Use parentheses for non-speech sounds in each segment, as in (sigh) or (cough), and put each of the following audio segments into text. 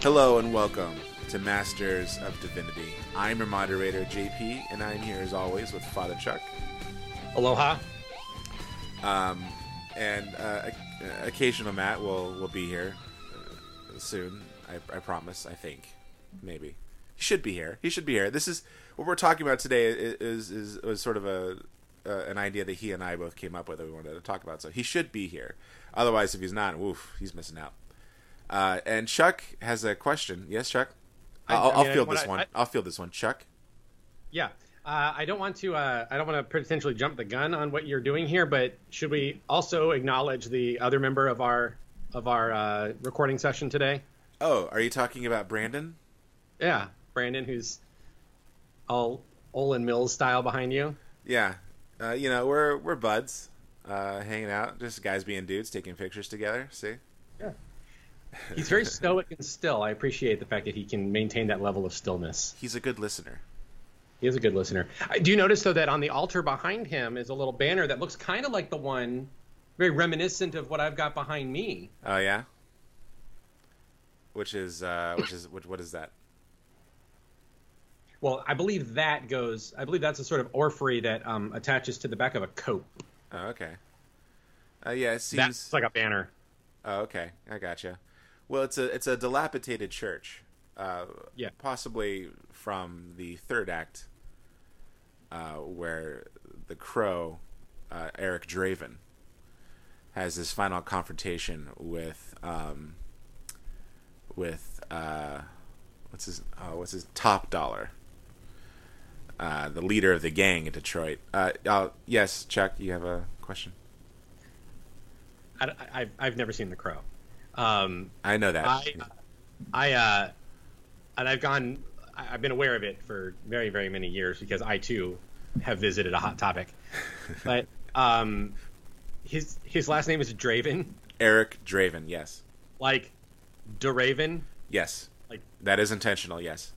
Hello and welcome to Masters of Divinity. I'm your moderator, JP, and I'm here as always with Father Chuck. Aloha. Um, and uh, occasional Matt will, will be here uh, soon. I, I promise, I think. Maybe. He should be here. He should be here. This is what we're talking about today is, is, is was sort of a uh, an idea that he and I both came up with that we wanted to talk about. So he should be here. Otherwise, if he's not, woof, he's missing out. Uh, and Chuck has a question. Yes, Chuck. I'll, I will field this one. I, will field this one. Chuck. Yeah, uh, I don't want to. Uh, I don't want to potentially jump the gun on what you're doing here, but should we also acknowledge the other member of our of our uh, recording session today? Oh, are you talking about Brandon? Yeah, Brandon, who's all Olan Mills style behind you. Yeah, uh, you know we're we're buds, uh, hanging out, just guys being dudes, taking pictures together. See. Yeah. He's very (laughs) stoic and still. I appreciate the fact that he can maintain that level of stillness. He's a good listener. He is a good listener. I do you notice though that on the altar behind him is a little banner that looks kind of like the one, very reminiscent of what I've got behind me. Oh yeah. Which is uh, which is which, what is that? Well, I believe that goes. I believe that's a sort of orphrey that um, attaches to the back of a coat. Oh, okay. Uh, yeah, it seems that's like a banner. Oh, okay. I gotcha. Well, it's a it's a dilapidated church. Uh, yeah. Possibly from the third act, uh, where the crow, uh, Eric Draven, has this final confrontation with um, with uh, what's his oh, what's his top dollar. Uh, the leader of the gang in Detroit. Uh, yes, Chuck, you have a question. I, I, I've never seen The Crow. Um, I know that. I, I uh, and I've gone. I've been aware of it for very, very many years because I too have visited a hot topic. (laughs) but um, his his last name is Draven. Eric Draven. Yes. Like Draven. Yes. Like that is intentional. Yes.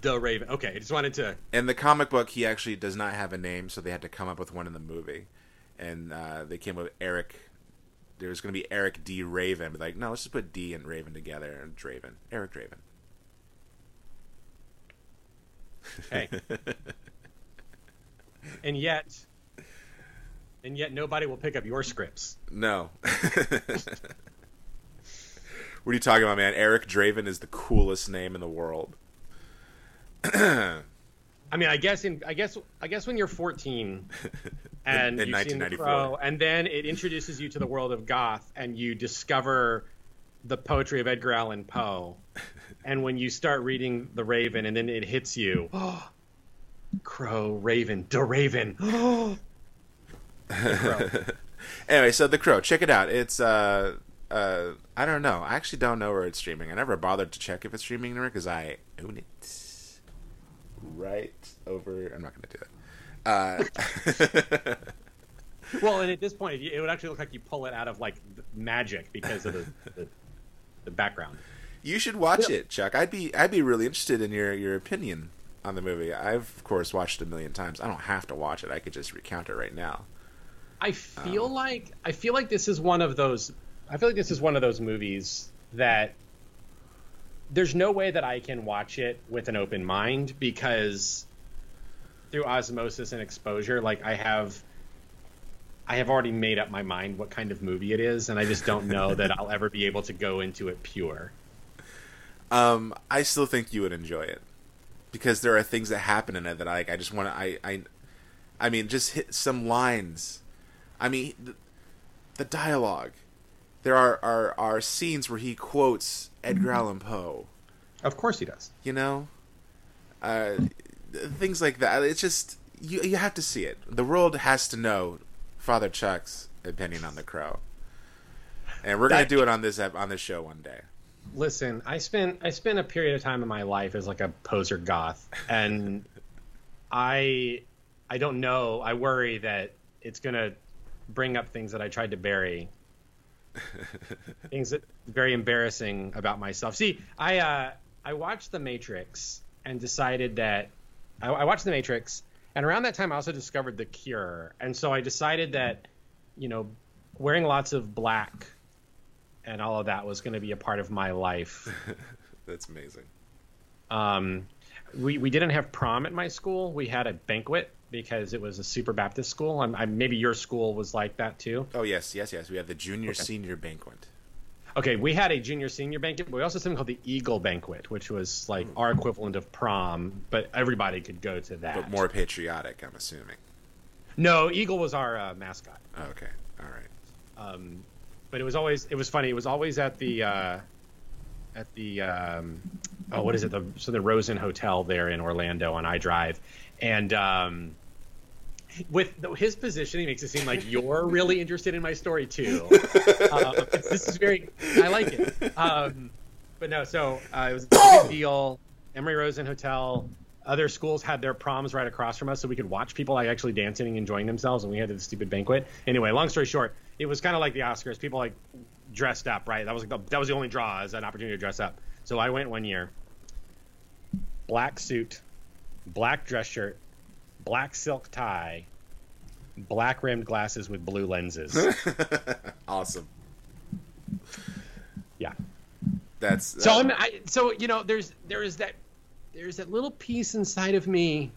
The Raven. Okay, I just wanted to. In the comic book, he actually does not have a name, so they had to come up with one in the movie, and uh, they came up with Eric there was going to be Eric D. Raven, but like, no, let's just put D and Raven together and Draven, Eric Draven. Hey. (laughs) and yet, and yet, nobody will pick up your scripts. No. (laughs) what are you talking about, man? Eric Draven is the coolest name in the world. (clears throat) I mean, I guess in I guess I guess when you're 14 (laughs) and in, in you've seen the Crow, and then it introduces you to the world of goth, and you discover the poetry of Edgar Allan Poe, and when you start reading The Raven, and then it hits you, oh, (gasps) Crow, Raven, the Raven. (gasps) anyway, so The Crow, check it out. It's uh uh I don't know. I actually don't know where it's streaming. I never bothered to check if it's streaming anywhere because I own it right over. I'm not going to do it. Uh, (laughs) well, and at this point, it would actually look like you pull it out of like magic because of the, the, the background. You should watch yeah. it, Chuck. I'd be I'd be really interested in your your opinion on the movie. I've of course watched it a million times. I don't have to watch it. I could just recount it right now. I feel um, like I feel like this is one of those. I feel like this is one of those movies that there's no way that I can watch it with an open mind because through osmosis and exposure, like I have I have already made up my mind what kind of movie it is, and I just don't know that I'll ever be able to go into it pure. Um, I still think you would enjoy it because there are things that happen in it that I I just want to I I I mean just hit some lines. I mean the, the dialogue. There are, are are scenes where he quotes Edgar mm-hmm. Allan Poe. Of course he does. You know, uh, things like that. It's just you you have to see it. The world has to know Father Chuck's opinion on the Crow, and we're gonna do it on this on this show one day. Listen, I spent I spent a period of time in my life as like a poser goth, and I I don't know. I worry that it's gonna bring up things that I tried to bury. things that very embarrassing about myself. See, I uh, I watched The Matrix and decided that I, I watched The Matrix, and around that time I also discovered The Cure, and so I decided that you know wearing lots of black and all of that was going to be a part of my life. (laughs) That's amazing. Um, we we didn't have prom at my school. We had a banquet because it was a super Baptist school. And I, maybe your school was like that too. Oh yes, yes, yes. We had the junior okay. senior banquet. Okay, we had a junior senior banquet, but we also had something called the Eagle Banquet, which was like our equivalent of prom, but everybody could go to that. But more patriotic, I'm assuming. No, Eagle was our uh, mascot. Oh, okay, all right. Um, but it was always it was funny. It was always at the uh, at the um, oh what is it the so the Rosen Hotel there in Orlando on I Drive, and um, with his position, he makes it seem like (laughs) you're really interested in my story too. Uh, (laughs) this is very I like it. Um, but no, so uh, it was a big (coughs) deal. Emory Rosen Hotel. Other schools had their proms right across from us, so we could watch people like actually dancing and enjoying themselves, and we had the stupid banquet. Anyway, long story short, it was kind of like the Oscars. People like dressed up, right? That was like the, that was the only draw as an opportunity to dress up. So I went one year. Black suit, black dress shirt, black silk tie, black rimmed glasses with blue lenses. (laughs) awesome. Yeah. That's, that's so. Uh, I'm. I, so you know, there's there is that there's that little piece inside of me.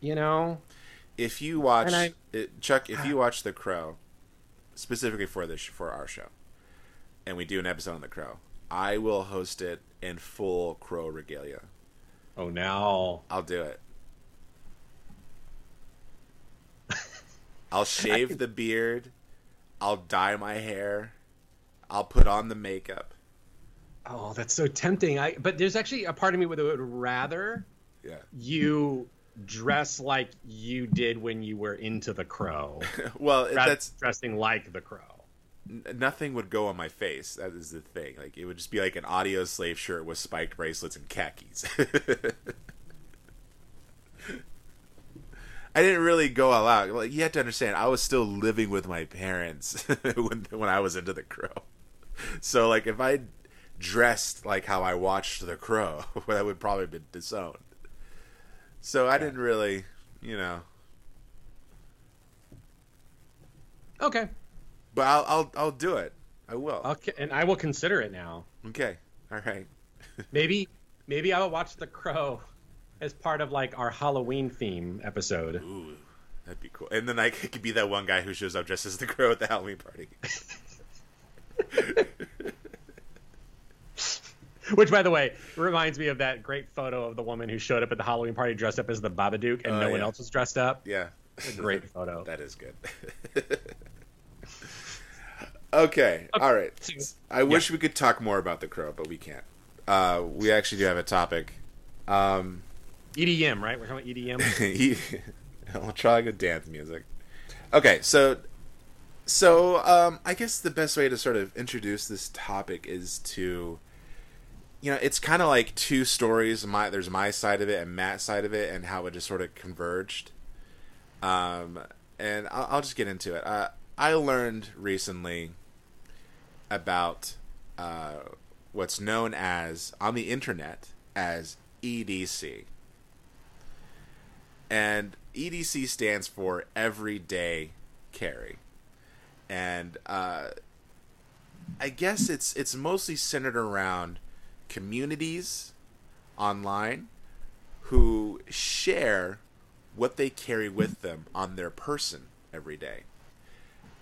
You know. If you watch I, it, Chuck, if you ah. watch The Crow, specifically for this for our show, and we do an episode on The Crow, I will host it in full Crow regalia. Oh, now I'll do it. I'll shave the beard. I'll dye my hair. I'll put on the makeup. Oh, that's so tempting. I but there's actually a part of me that would rather yeah. you dress like you did when you were into the crow. (laughs) well, that's dressing like the crow. N- nothing would go on my face. That is the thing. Like it would just be like an Audioslave shirt with spiked bracelets and khakis. (laughs) I didn't really go all out. Like you have to understand, I was still living with my parents (laughs) when when I was into the Crow. So like if I dressed like how I watched the Crow, (laughs) that would probably have been disowned. So I didn't really, you know. Okay. But I'll I'll I'll do it. I will. Okay, and I will consider it now. Okay. All right. (laughs) maybe maybe I will watch The Crow as part of like our Halloween theme episode. Ooh, that'd be cool. And then I could be that one guy who shows up dressed as the crow at the Halloween party. (laughs) Which, by the way, reminds me of that great photo of the woman who showed up at the Halloween party dressed up as the Babadook, and uh, no yeah. one else was dressed up. Yeah, great photo. (laughs) that is good. (laughs) okay. okay, all right. I wish yeah. we could talk more about the crow, but we can't. Uh, we actually do have a topic. Um, EDM, right? We're talking about EDM. (laughs) Good dance music. Okay, so so um, I guess the best way to sort of introduce this topic is to you know it's kind of like two stories my there's my side of it and matt's side of it and how it just sort of converged um, and I'll, I'll, just get into it uh, i learned recently about uh, what's known as on the internet as edc and edc stands for everyday carry and uh, i guess it's it's mostly centered around communities online who share what they carry with them on their person every day.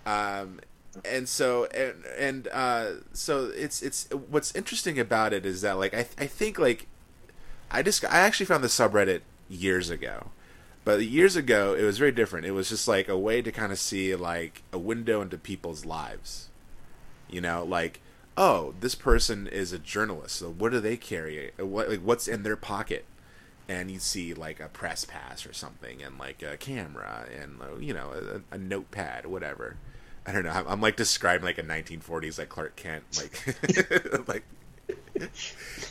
Um, and so and and uh, so it's it's what's interesting about it is that like I I think like I just I actually found the subreddit years ago. But years ago, it was very different. It was just like a way to kind of see like a window into people's lives. You know, like oh, this person is a journalist. So what do they carry? What like what's in their pocket? And you see like a press pass or something, and like a camera, and uh, you know a, a notepad, whatever. I don't know. I'm, I'm, like describing like a 1940s like Clark Kent, like (laughs) like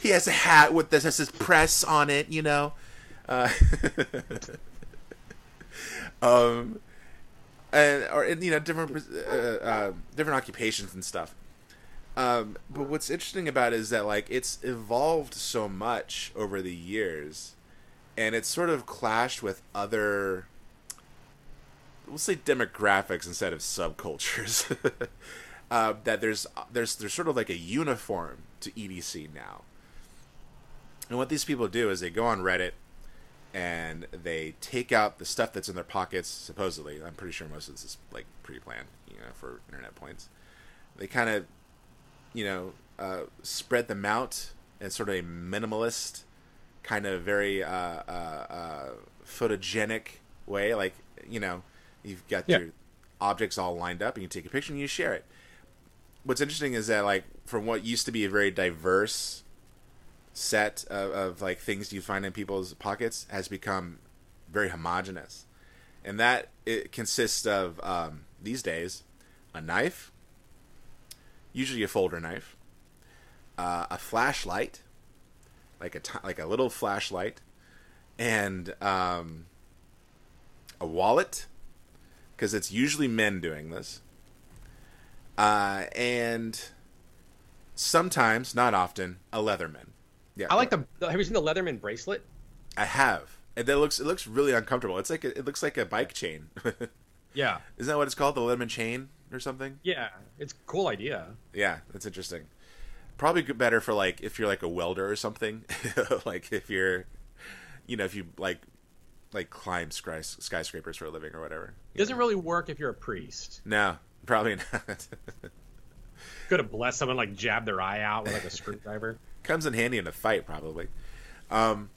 he has a hat with this has his press on it, you know. Uh, (laughs) um, and or you know different uh, uh, different occupations and stuff. Um, but what's interesting about it is that like it's evolved so much over the years, and it's sort of clashed with other, we'll say demographics instead of subcultures. (laughs) uh, that there's there's there's sort of like a uniform to EDC now. And what these people do is they go on Reddit and they take out the stuff that's in their pockets. Supposedly, I'm pretty sure most of this is like pre-planned, you know, for internet points. They kind of you know, uh, spread them out in sort of a minimalist, kind of very uh, uh, uh, photogenic way. Like, you know, you've got yeah. your objects all lined up, and you take a picture and you share it. What's interesting is that, like, from what used to be a very diverse set of, of like things you find in people's pockets, has become very homogenous, and that it consists of um, these days a knife usually a folder knife, uh, a flashlight, like a t- like a little flashlight, and um, a wallet, because it's usually men doing this, uh, and sometimes, not often, a Leatherman. Yeah, I like the. Have you seen the Leatherman bracelet? I have. And it looks it looks really uncomfortable. It's like a, it looks like a bike chain. (laughs) yeah, isn't that what it's called? The Leatherman chain or something. Yeah, it's a cool idea. Yeah, that's interesting. Probably better for like if you're like a welder or something. (laughs) like if you're, you know, if you like like climb sky, skyscrapers for a living or whatever. It doesn't really work if you're a priest. No, probably (laughs) not. Could have blessed someone like jab their eye out with like a screwdriver. Comes in handy in a fight, probably. Um,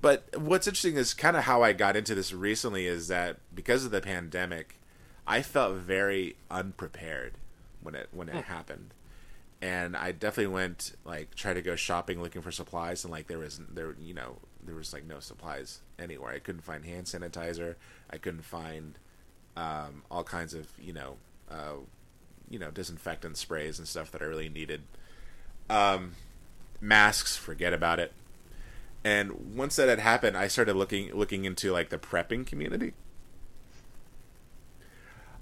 but what's interesting is kind of how I got into this recently is that because of the pandemic, I felt very unprepared when it when it oh. happened, and I definitely went like try to go shopping looking for supplies, and like there was there you know there was like no supplies anywhere. I couldn't find hand sanitizer. I couldn't find um, all kinds of you know uh, you know disinfectant sprays and stuff that I really needed. Um, masks, forget about it. And once that had happened, I started looking looking into like the prepping community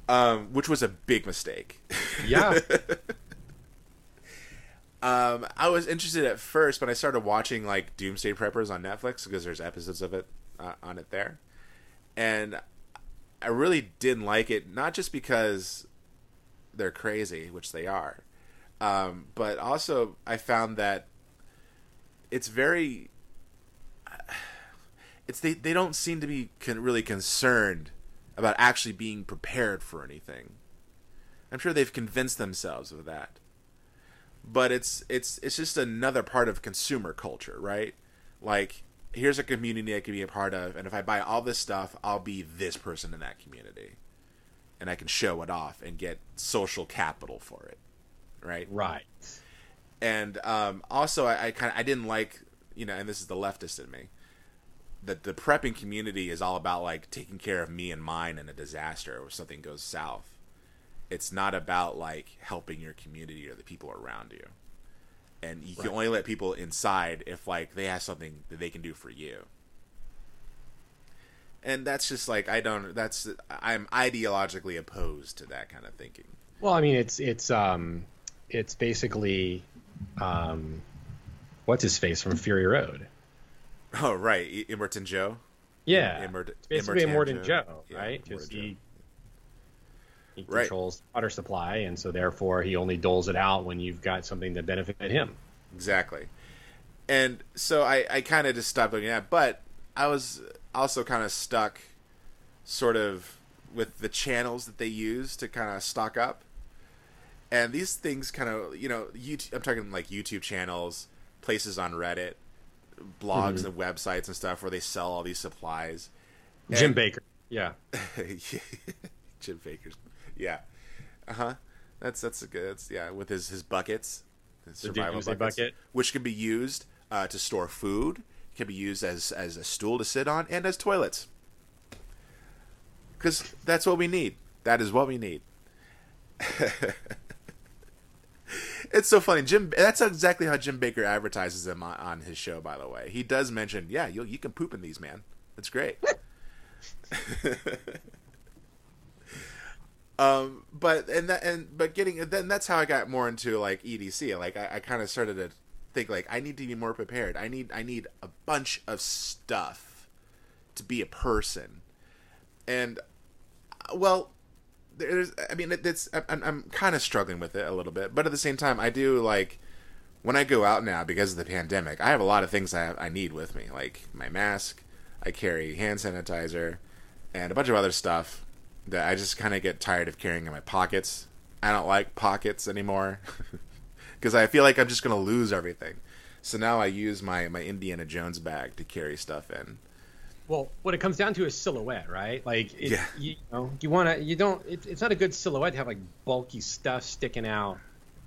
um, which was a big mistake. Yeah. (laughs) um, I was interested at first, but I started watching like Doomsday Preppers on Netflix because there's episodes of it uh, on it there, and I really didn't like it. Not just because they're crazy, which they are, um, but also I found that it's very. It's they, they don't seem to be con- really concerned about actually being prepared for anything. I'm sure they've convinced themselves of that. But it's it's it's just another part of consumer culture, right? Like here's a community I can be a part of, and if I buy all this stuff, I'll be this person in that community. And I can show it off and get social capital for it. Right? Right. And um, also I, I kinda I didn't like you know, and this is the leftist in me that the prepping community is all about like taking care of me and mine in a disaster or something goes south. It's not about like helping your community or the people around you. And you right. can only let people inside if like they have something that they can do for you. And that's just like I don't that's I'm ideologically opposed to that kind of thinking. Well, I mean it's it's um it's basically um what's his face from Fury Road? Oh right, Immortan Joe. Yeah, basically Immortan Joe, Joe yeah, right? Just he, he controls water supply, and so therefore he only doles it out when you've got something to benefit him. Exactly, and so I, I kind of just stopped looking at, but I was also kind of stuck, sort of, with the channels that they use to kind of stock up, and these things kind of, you know, YouTube, I'm talking like YouTube channels, places on Reddit blogs mm-hmm. and websites and stuff where they sell all these supplies. And, Jim Bakker Yeah. (laughs) Jim Bakker's. Yeah. Uh huh. That's that's a good. That's, yeah, with his his buckets, his survival buckets, bucket. which can be used uh, to store food, can be used as as a stool to sit on, and as toilets. Because that's what we need. That is what we need. (laughs) it's so funny. Jim. That's exactly how Jim Bakker advertises them on, on his show. By the way, he does mention, "Yeah, you you can poop in these, man. That's great." (laughs) (laughs) Um, but and that and but getting then that's how I got more into like EDC. Like I, I kind of started to think like I need to be more prepared. I need I need a bunch of stuff to be a person, and uh, well, there's I mean it, it's I'm, I'm kind of struggling with it a little bit, but at the same time I do like when I go out now because of the pandemic. I have a lot of things I have, I need with me, like my mask. I carry hand sanitizer and a bunch of other stuff that I just kind of get tired of carrying in my pockets. I don't like pockets anymore (laughs) because I feel like I'm just gonna lose everything. So now I use my my Indiana Jones bag to carry stuff in. Well, what it comes down to is silhouette, right? Like, it, Yeah. you, know, you want to, you don't. It, it's not a good silhouette to have like bulky stuff sticking out,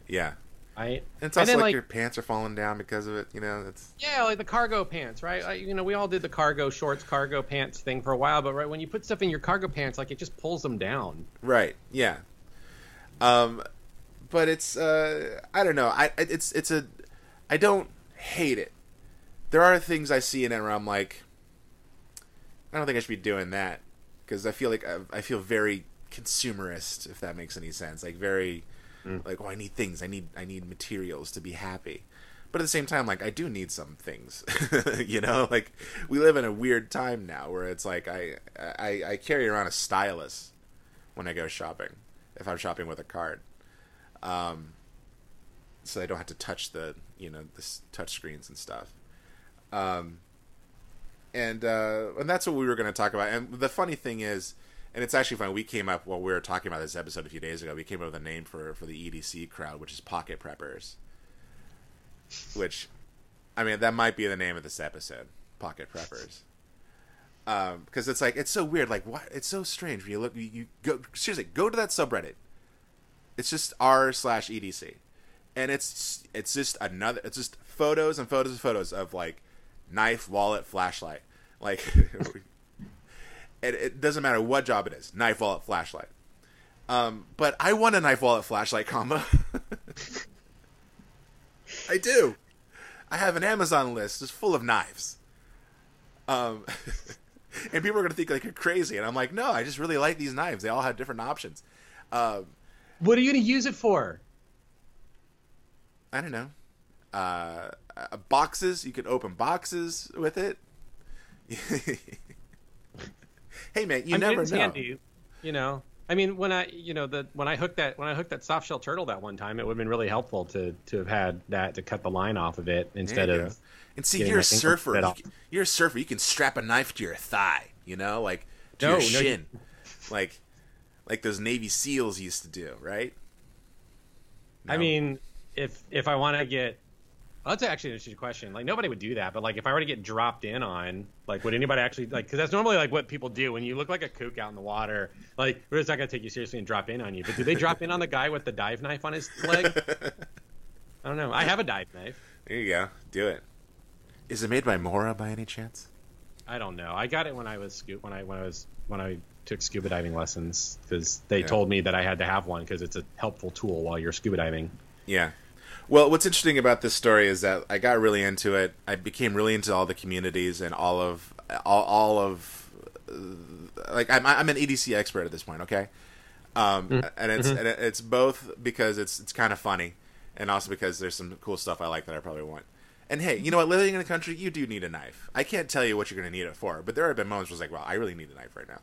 Yeah, right? and it's also then, like, like- your pants are falling down because of it. You know, it's Yeah, like the cargo pants, right? Like, you know, we all did the cargo shorts, cargo pants thing for a while, but right when you put stuff in your cargo pants, like it just pulls them down. right. Yeah. Um, but it's uh, I don't know. I it's it's a I don't hate it. There are things I see in it where I'm like, I don't think I should be doing that because I feel like I, I feel very consumerist, if that makes any sense. Like very, like oh, I need things. I need I need materials to be happy. But at the same time, like I do need some things, (laughs) you know. Like we live in a weird time now where it's like I I, I carry around a stylus when I go shopping if I'm shopping with a card, um, so I don't have to touch the you know the touch screens and stuff. Um, and uh, and that's what we were going to talk about. And the funny thing is, and it's actually funny. We came up while we were talking about this episode a few days ago. We came up with a name for for the EDC crowd, which is Pocket Preppers. Which, I mean, that might be the name of this episode, Pocket Preppers. Um, because it's like it's so weird. Like, what? It's so strange when you look. You, you go seriously. Go to that subreddit. It's just r slash edc, and it's it's just another. It's just photos and photos and photos of like knife, wallet, flashlight. Like, (laughs) it, it doesn't matter what job it is. Knife, wallet, flashlight. Um, but I want a knife, wallet, flashlight combo. (laughs) I do. I have an Amazon list just full of knives. Um, (laughs) and people are gonna think like you're crazy, and I'm like, no, I just really like these knives. They all have different options. Um, What are you going to use it for? I don't know. Uh, uh, boxes. You can open boxes with it. (laughs) hey man, you I mean, never know. handy, you know. I mean, when I, you know, the when I hooked that when I hooked that soft shell turtle that one time, it would have been really helpful to to have had that to cut the line off of it instead of. go. And see, you're a surfer. You can, you're a surfer. You can strap a knife to your thigh. You know, like to No, your no, you- shin, like like those Navy SEAls used to do, right? I mean, if if I want to get, well, that's actually an interesting question. Like nobody would do that, but like if I were to get dropped in on, like would anybody actually like? Because that's normally like what people do when you look like a kook out in the water. Like we're just not gonna take you seriously and drop in on you. But do they drop in on the guy with the dive knife on his leg? (laughs) I don't know. I have a dive knife. there you go. Do it. Is it made by Mora by any chance? I don't know. I got it when I was scu- when I when I was when I took scuba diving lessons because they Yeah. told me that I had to have one because it's a helpful tool while you're scuba diving. Yeah. Well, what's interesting about this story is that I got really into it. I became really into all the communities and all of all, all of like I'm I'm an EDC expert at this point. Okay, um, and it's and it's both because it's it's kind of funny, and also because there's some cool stuff I like that I probably want. And hey, you know what? Living in a country, you do need a knife. I can't tell you what you're going to need it for, but there have been moments where it's like, well, I really need a knife right now,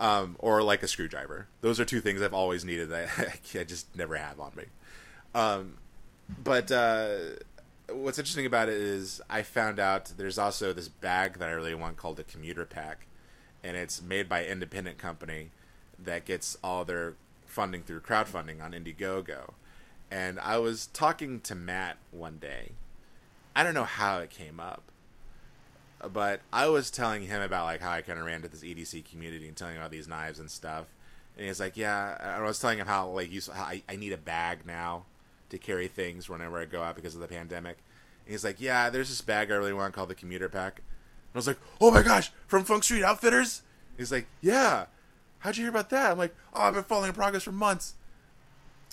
um, or like a screwdriver. Those are two things I've always needed that (laughs) I just never have on me. Um, but uh, what's interesting about it is I found out there's also this bag that I really want called a commuter pack, and it's made by an independent company that gets all their funding through crowdfunding on Indiegogo. And I was talking to Matt one day. I don't know how it came up, but I was telling him about like how I kind of ran to this EDC community and telling him about these knives and stuff. And he's like, "Yeah." I was telling him how like you, how I, I need a bag now to carry things whenever I go out because of the pandemic. And he's like, "Yeah, there's this bag I really want called the commuter pack." And I was like, "Oh my gosh, from Funk Street Outfitters?" He's like, "Yeah." How'd you hear about that? I'm like, "Oh, I've been following progress for months."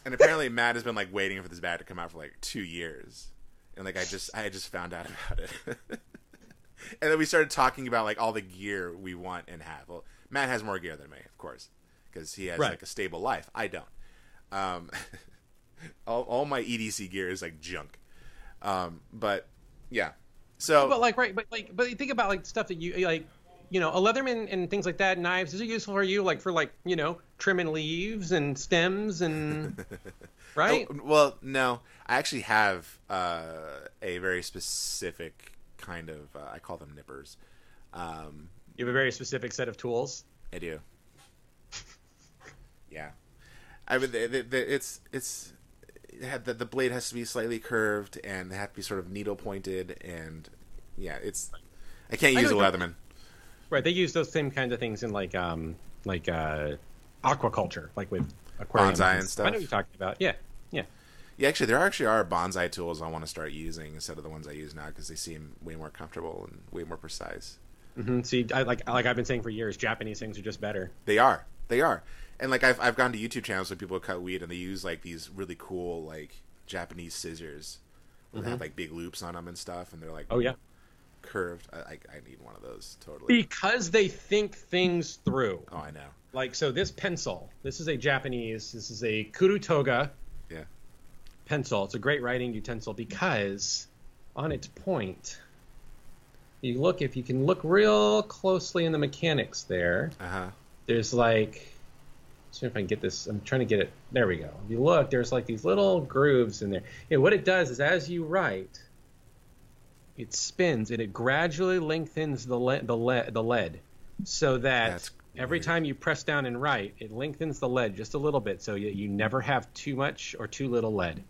And apparently, (laughs) Matt has been like waiting for this bag to come out for like two years, and like I just I just found out (laughs) about it. and then we started talking about like all the gear we want and have. Well, Matt has more gear than me, of course, because he has Right. like a stable life. I don't. Um, (laughs) all, all my EDC gear is like junk. Um, but yeah, so But like right, but like but think about like stuff that you like, you know, a Leatherman and things like that. Knives is it useful for you like for like you know trimming leaves and stems and (laughs) right? Oh, well, no, I actually have uh, a very specific kind of. Uh, I call them nippers. Um, You have a very specific set of tools. I do. (laughs) yeah, I mean, the, the, the, it's it's it had, the, the blade has to be slightly curved and they have to be sort of needle pointed and yeah, it's. I can't use a Leatherman. Right, they use those same kinds of things in like um like uh aquaculture, like with aquariums Bonsai and stuff. I know you're talking about. Yeah, yeah. Yeah, actually, there actually are bonsai tools I want to start using instead of the ones I use now because they seem way more comfortable and way more precise. Mm-hmm. See, I, like like I've been saying for years, Japanese things are just better. They are. They are. And like I've I've gone to YouTube channels where people cut weed and they use like these really cool like Japanese scissors. That have like big loops on them and stuff, and they're like Mm-hmm. Oh yeah, curved. I, I I need one of those totally. because they think things through. oh, I know. Like so, this pencil. This is a Japanese. This is a Kurutoga Yeah. pencil. It's a great writing utensil because on its point, you look if you can look real closely in the mechanics there. Uh huh. There's like see if I can get this. I'm trying to get it. There we go. If you look, there's like these little grooves in there. And what it does is, as you write, it spins and it gradually lengthens the le- the le- the lead, so that That's every weird. time you press down and write, it lengthens the lead just a little bit, so you, you never have too much or too little lead.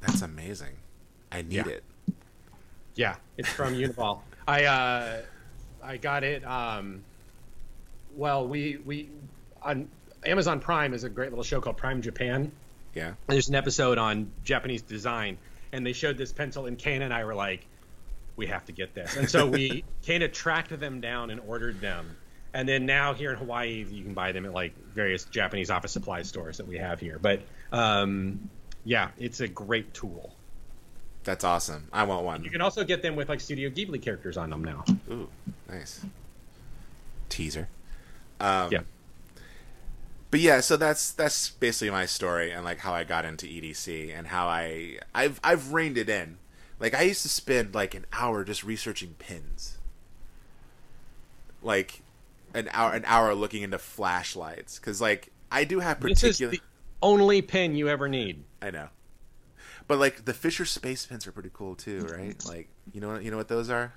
That's amazing. I need Yeah. it. Yeah, it's from (laughs) Uni-ball. I uh, I got it. Um, well, we we on Amazon Prime is a great little show called Prime Japan. Yeah. And there's an episode on Japanese design, and they showed this pencil, and Kana and I were like, "We have to get this." And so we (laughs) Kana tracked them down and ordered them. And then now here in Hawaii, you can buy them at like various Japanese office supply stores that we have here. But um, yeah, it's a great tool. That's awesome. I want one. You can also get them with like Studio Ghibli characters on them now. Ooh, nice. Teaser. Um, Yeah. But yeah, so that's that's basically my story and like how I got into EDC and how I I've I've reined it in. Like I used to spend like an hour just researching pins. Like an hour an hour looking into flashlights cuz like I do have This is particular the only pin you ever need. I know. But like the Fisher space pins are pretty cool too, right? Like you know you know what those are?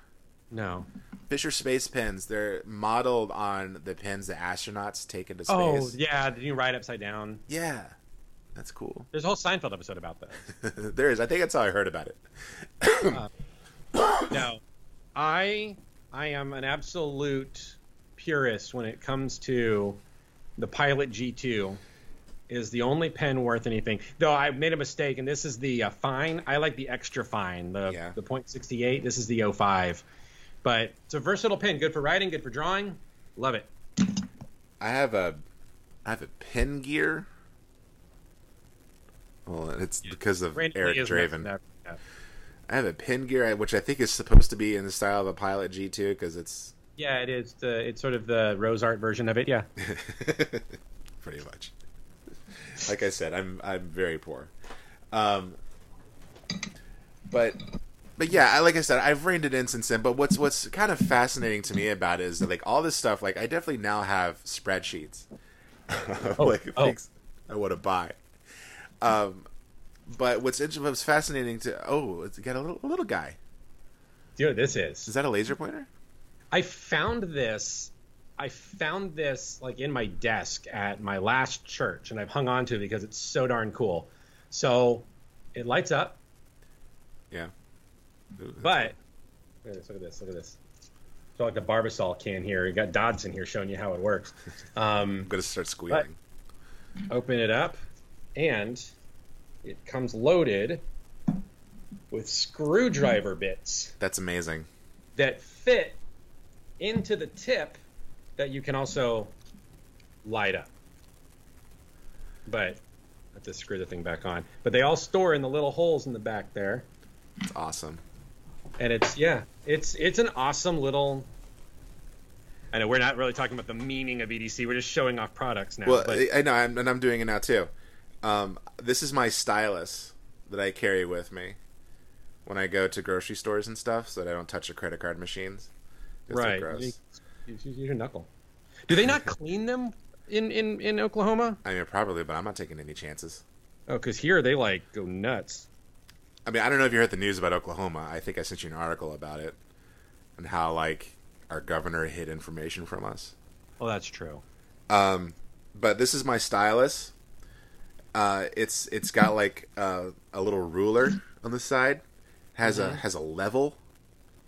No. Fisher space pins. They're modeled on the pins that astronauts take into space. Oh yeah, did you write upside down? yeah, that's cool. There's a whole Seinfeld episode about that. (laughs) there is. I think that's how I heard about it. (coughs) no, I I am an absolute purist when it comes to the Pilot G2. Is the only pen worth anything? Though I made a mistake, and this is the uh, fine. I like the extra fine, the Yeah. the .68. This is the 05. But it's a versatile pen, good for writing, good for drawing. Love it. I have a, I have a pin gear. Well, it's because of Randomly Eric Draven. yeah. I have a pin gear, which I think is supposed to be in the style of a Pilot G2 because it's Yeah, it is. The, it's sort of the RoseArt version of it. Yeah. (laughs) pretty much. Like I said, I'm I'm very poor, um, but but yeah, I, like I said, I've reined it in since then. But what's what's kind of fascinating to me about it is that like all this stuff, like I definitely now have spreadsheets, (laughs) of, like oh. things I want to buy. Um, but what's interesting, what's fascinating to oh, it's got a little a little guy. Do you know what this is? Is that a laser pointer? I found this. I found this like in my desk at my last church, and I've hung on to it because it's so darn cool. So it lights up, Yeah. Ooh, that's but look at this. Look at this. Look at this. So like the Barbasol can here. You got Dodson here showing you how it works. (laughs) Um, I'm gonna start squealing. open it up, and it comes loaded with screwdriver bits. That's amazing. that fit into the tip that you can also light up. But I have to screw the thing back on. But they all store in the little holes in the back there. It's awesome. And it's yeah, it's it's an awesome little I know we're not really talking about the meaning of EDC. We're just showing off products now. Well, but, I know, I'm, and I'm doing it now too. Um, this is my stylus that I carry with me when I go to grocery stores and stuff, so that I don't touch the credit card machines. right. gross. You- you- Use your knuckle. Do they not clean them in, in, in Oklahoma? I mean, probably, but I'm not taking any chances. Oh, because here they like go nuts. I mean, I don't know if you heard the news about Oklahoma. I think I sent you an article about it and how like our governor hid information from us. Oh, that's true. Um, but this is my stylus. Uh, it's it's got like uh, a little ruler on the side, has a has a level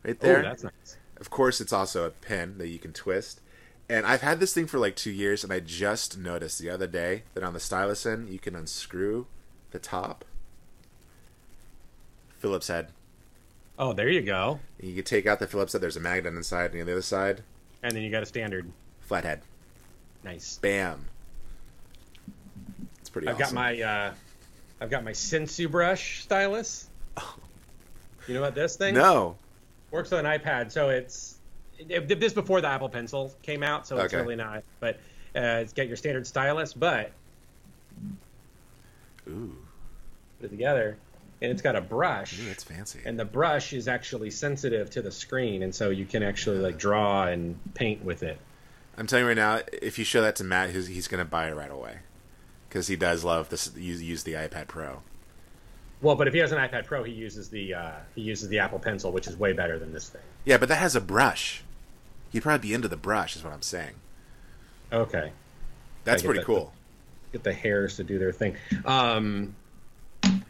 right there. Oh, that's nice. Of course, it's also a pen that you can twist. And I've had this thing for like two years, and I just noticed the other day that on the stylus end, you can unscrew the top. Phillips head. Oh, there you go. You can take out the Phillips head. There's a magnet inside, and on the other side, And then you got a standard. flathead. Nice. Bam. It's pretty. I've got my uh, I've got my Sensu brush stylus. You know what this thing? No. Works on an iPad, so it's it, did this before the Apple Pencil came out, so it's Okay. really not. But uh, it's got your standard stylus, but Ooh, put it together, and it's got a brush. Ooh, that's fancy. and the brush is actually sensitive to the screen and so you can actually like draw and paint with it I'm telling you right now, if you show that to Matt, he's, he's going to buy it right away because he does love this. Use, use the iPad Pro. well but if he has an ipad pro he uses the uh, he uses the apple pencil which is way better than this thing Yeah, but that has a brush. He'd probably be into the brush, is what I'm saying. okay That's pretty that. cool. get the hairs to do their thing um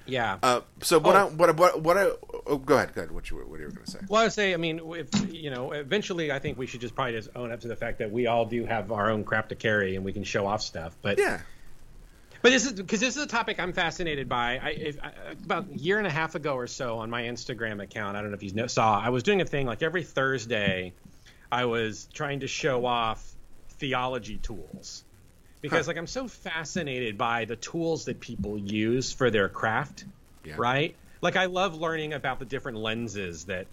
yeah Uh, so what? Oh. I, what? What? What? I, oh, go ahead. Go ahead. What you? What you were going to say? well i would say i mean if you know eventually i think we should just probably just own up to the fact that we all do have our own crap to carry and we can show off stuff but Yeah. But this is because this is a topic I'm fascinated by. I, if, I, about a year and a half ago or so on my Instagram account, I don't know if you know, saw, I was doing a thing like every Thursday, I was trying to show off theology tools because Huh. like I'm so fascinated by the tools that people use for their craft, Yeah. right? Like I love learning about the different lenses that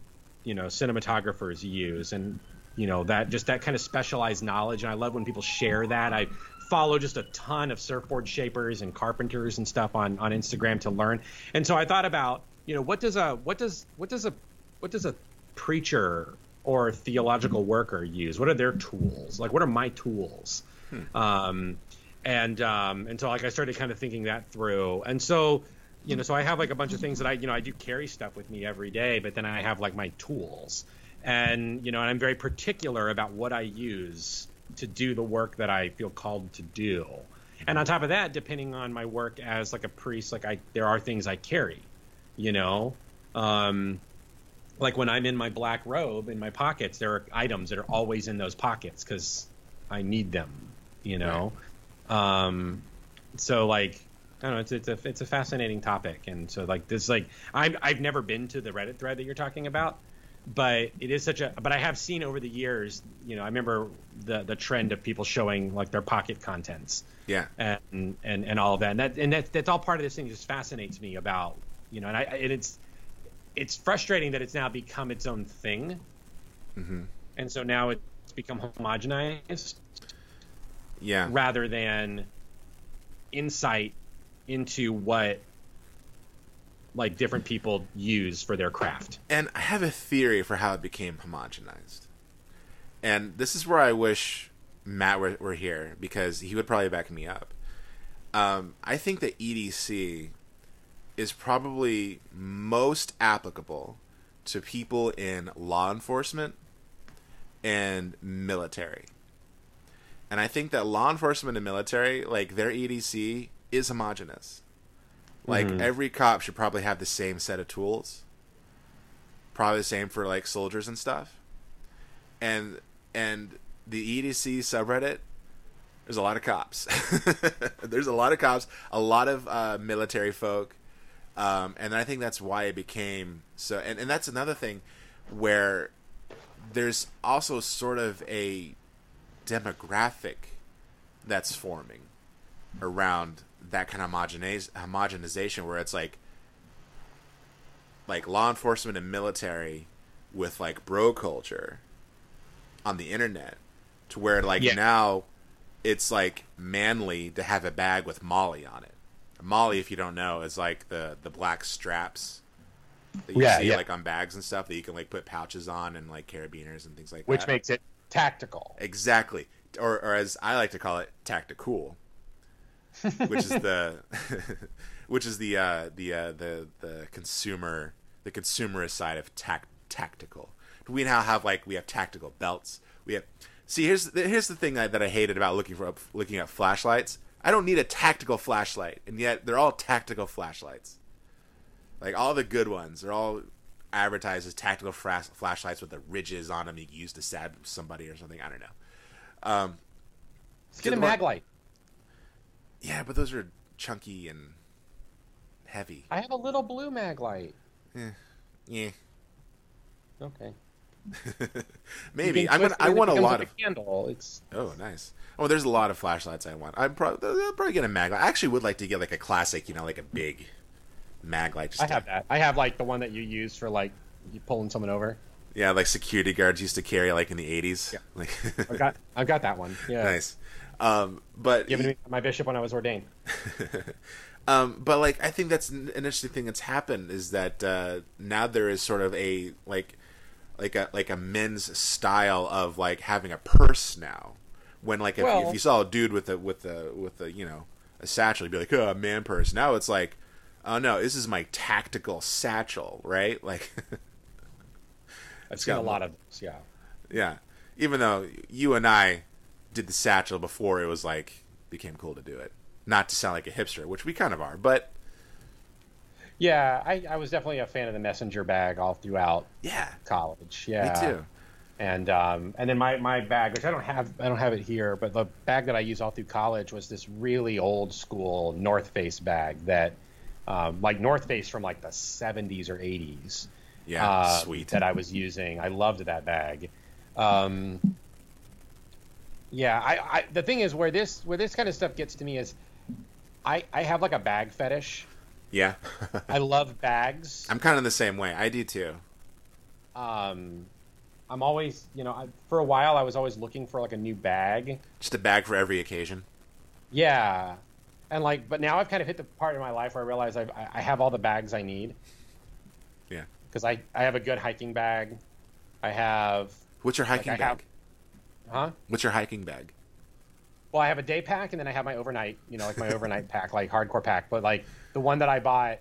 you know cinematographers use and you know that just that kind of specialized knowledge and i love when people share that i follow just a ton of surfboard shapers and carpenters and stuff on on instagram to learn and so i thought about you know what does a what does what does a what does a preacher or theological worker use what are their tools like what are my tools um and um and so like i started kind of thinking that through. And so you know so i have like a bunch of things that i you know i do carry stuff with me every day but then i have like my tools. And you know and i'm very particular about what i use to do the work that i feel called to do. And on top of that depending on my work as like a priest like i there are things i carry you know? Um like when i'm in my black robe in my pockets there are items that are always in those pockets because i need them you know um so like I don't know. It's it's a it's a fascinating topic, and so like this like I've I've never been to the Reddit thread that you're talking about, but it is such a. But I have seen over the years. You know, I remember the the trend of people showing like their pocket contents Yeah. and and and all of that, and that and that that's all part of this thing. Just fascinates me about you know, and I and it's it's frustrating that it's now become its own thing, hmm and so now it's become homogenized Yeah. rather than insight into what like different people use for their craft. And I have a theory for how it became homogenized. And this is where I wish Matt were, were here because he would probably back me up. Um, I think that EDC is probably most applicable to people in law enforcement and military. And I think that law enforcement and military, like their EDC, is homogenous. Like Mhm. every cop should probably have the same set of tools. Probably the same for like soldiers and stuff. And and the EDC subreddit, there's a lot of cops. (laughs) there's a lot of cops, a lot of uh, military folk, um, and I think that's why it became so. And, and that's another thing where there's also sort of a demographic that's forming around that kind of homogenization where it's like like law enforcement and military with like bro culture on the internet to where like Yeah. now it's like manly to have a bag with MOLLE on it. MOLLE, if you don't know, is like the the black straps that you Yeah, see yeah. like on bags and stuff that you can like put pouches on and like carabiners and things like which that. Which makes it tactical. Exactly. Or, or as I like to call it, tactical, (laughs) which is the, (laughs) which is the uh, the uh, the the consumer the consumerist side of tac- tactical. We now have like we have tactical belts. We have see here's here's the thing that, that I hated about looking for looking at flashlights. I don't need a tactical flashlight, and yet they're all tactical flashlights. Like all the good ones, they're all advertised as tactical flash- flashlights with the ridges on them you can use to stab somebody or something. I don't know. Um, Let's get a Maglite. yeah, but those are chunky and heavy. I have a little blue Maglite. Yeah, Okay. (laughs) maybe. I'm gonna. I want a lot of. a candle. It's Oh, nice. Oh, there's a lot of flashlights I want. I'm probably I'll probably get a mag. I actually would like to get like a classic, you know, like a big Maglite. Just I have that. I have like the one that you use for like you pulling someone over. Yeah, like security guards used to carry like in the 80s. Yeah. (laughs) Like, I've got I've got that one. Yeah. nice. Um, but Given my bishop when I was ordained. (laughs) Um, but like I think that's an interesting thing that's happened is that uh, now there is sort of a like like a like a men's style of like having a purse now. When like if, Well- if you saw a dude with a with a with a you know a satchel, you'd be like, oh, a man purse. Now it's like, oh no, this is my tactical satchel, right? (laughs) Like, I've seen got a lot of those, yeah. yeah. Even though you and I did the satchel before it was like became cool to do it, not to sound like a hipster, which we kind of are, but Yeah, I, I was definitely a fan of the messenger bag all throughout yeah, college. Yeah. me too. And um, and then my, my bag, which I don't have, I don't have it here, but the bag that I used all through college was this really old school North Face bag that, um, like North Face from like the 70s or 80s. Yeah, uh, sweet. That I was using. I loved that bag. Um, yeah, I, I the thing is where this where this kind of stuff gets to me is, I I have like a bag fetish. Yeah. (laughs) I love bags. I'm kind of the same way. I do too. um, I'm always, you know, I, for a while I was always looking for like a new bag. Just a bag for every occasion. Yeah, and like, but now I've kind of hit the part in my life where I realize I've, I have all the bags I need Yeah. because I I have a good hiking bag. I have, What's your hiking I bag? have- huh? What's your hiking bag? Well, I have a day pack and then I have my overnight, you know, like my overnight (laughs) pack, like hardcore pack. But like the one that I bought,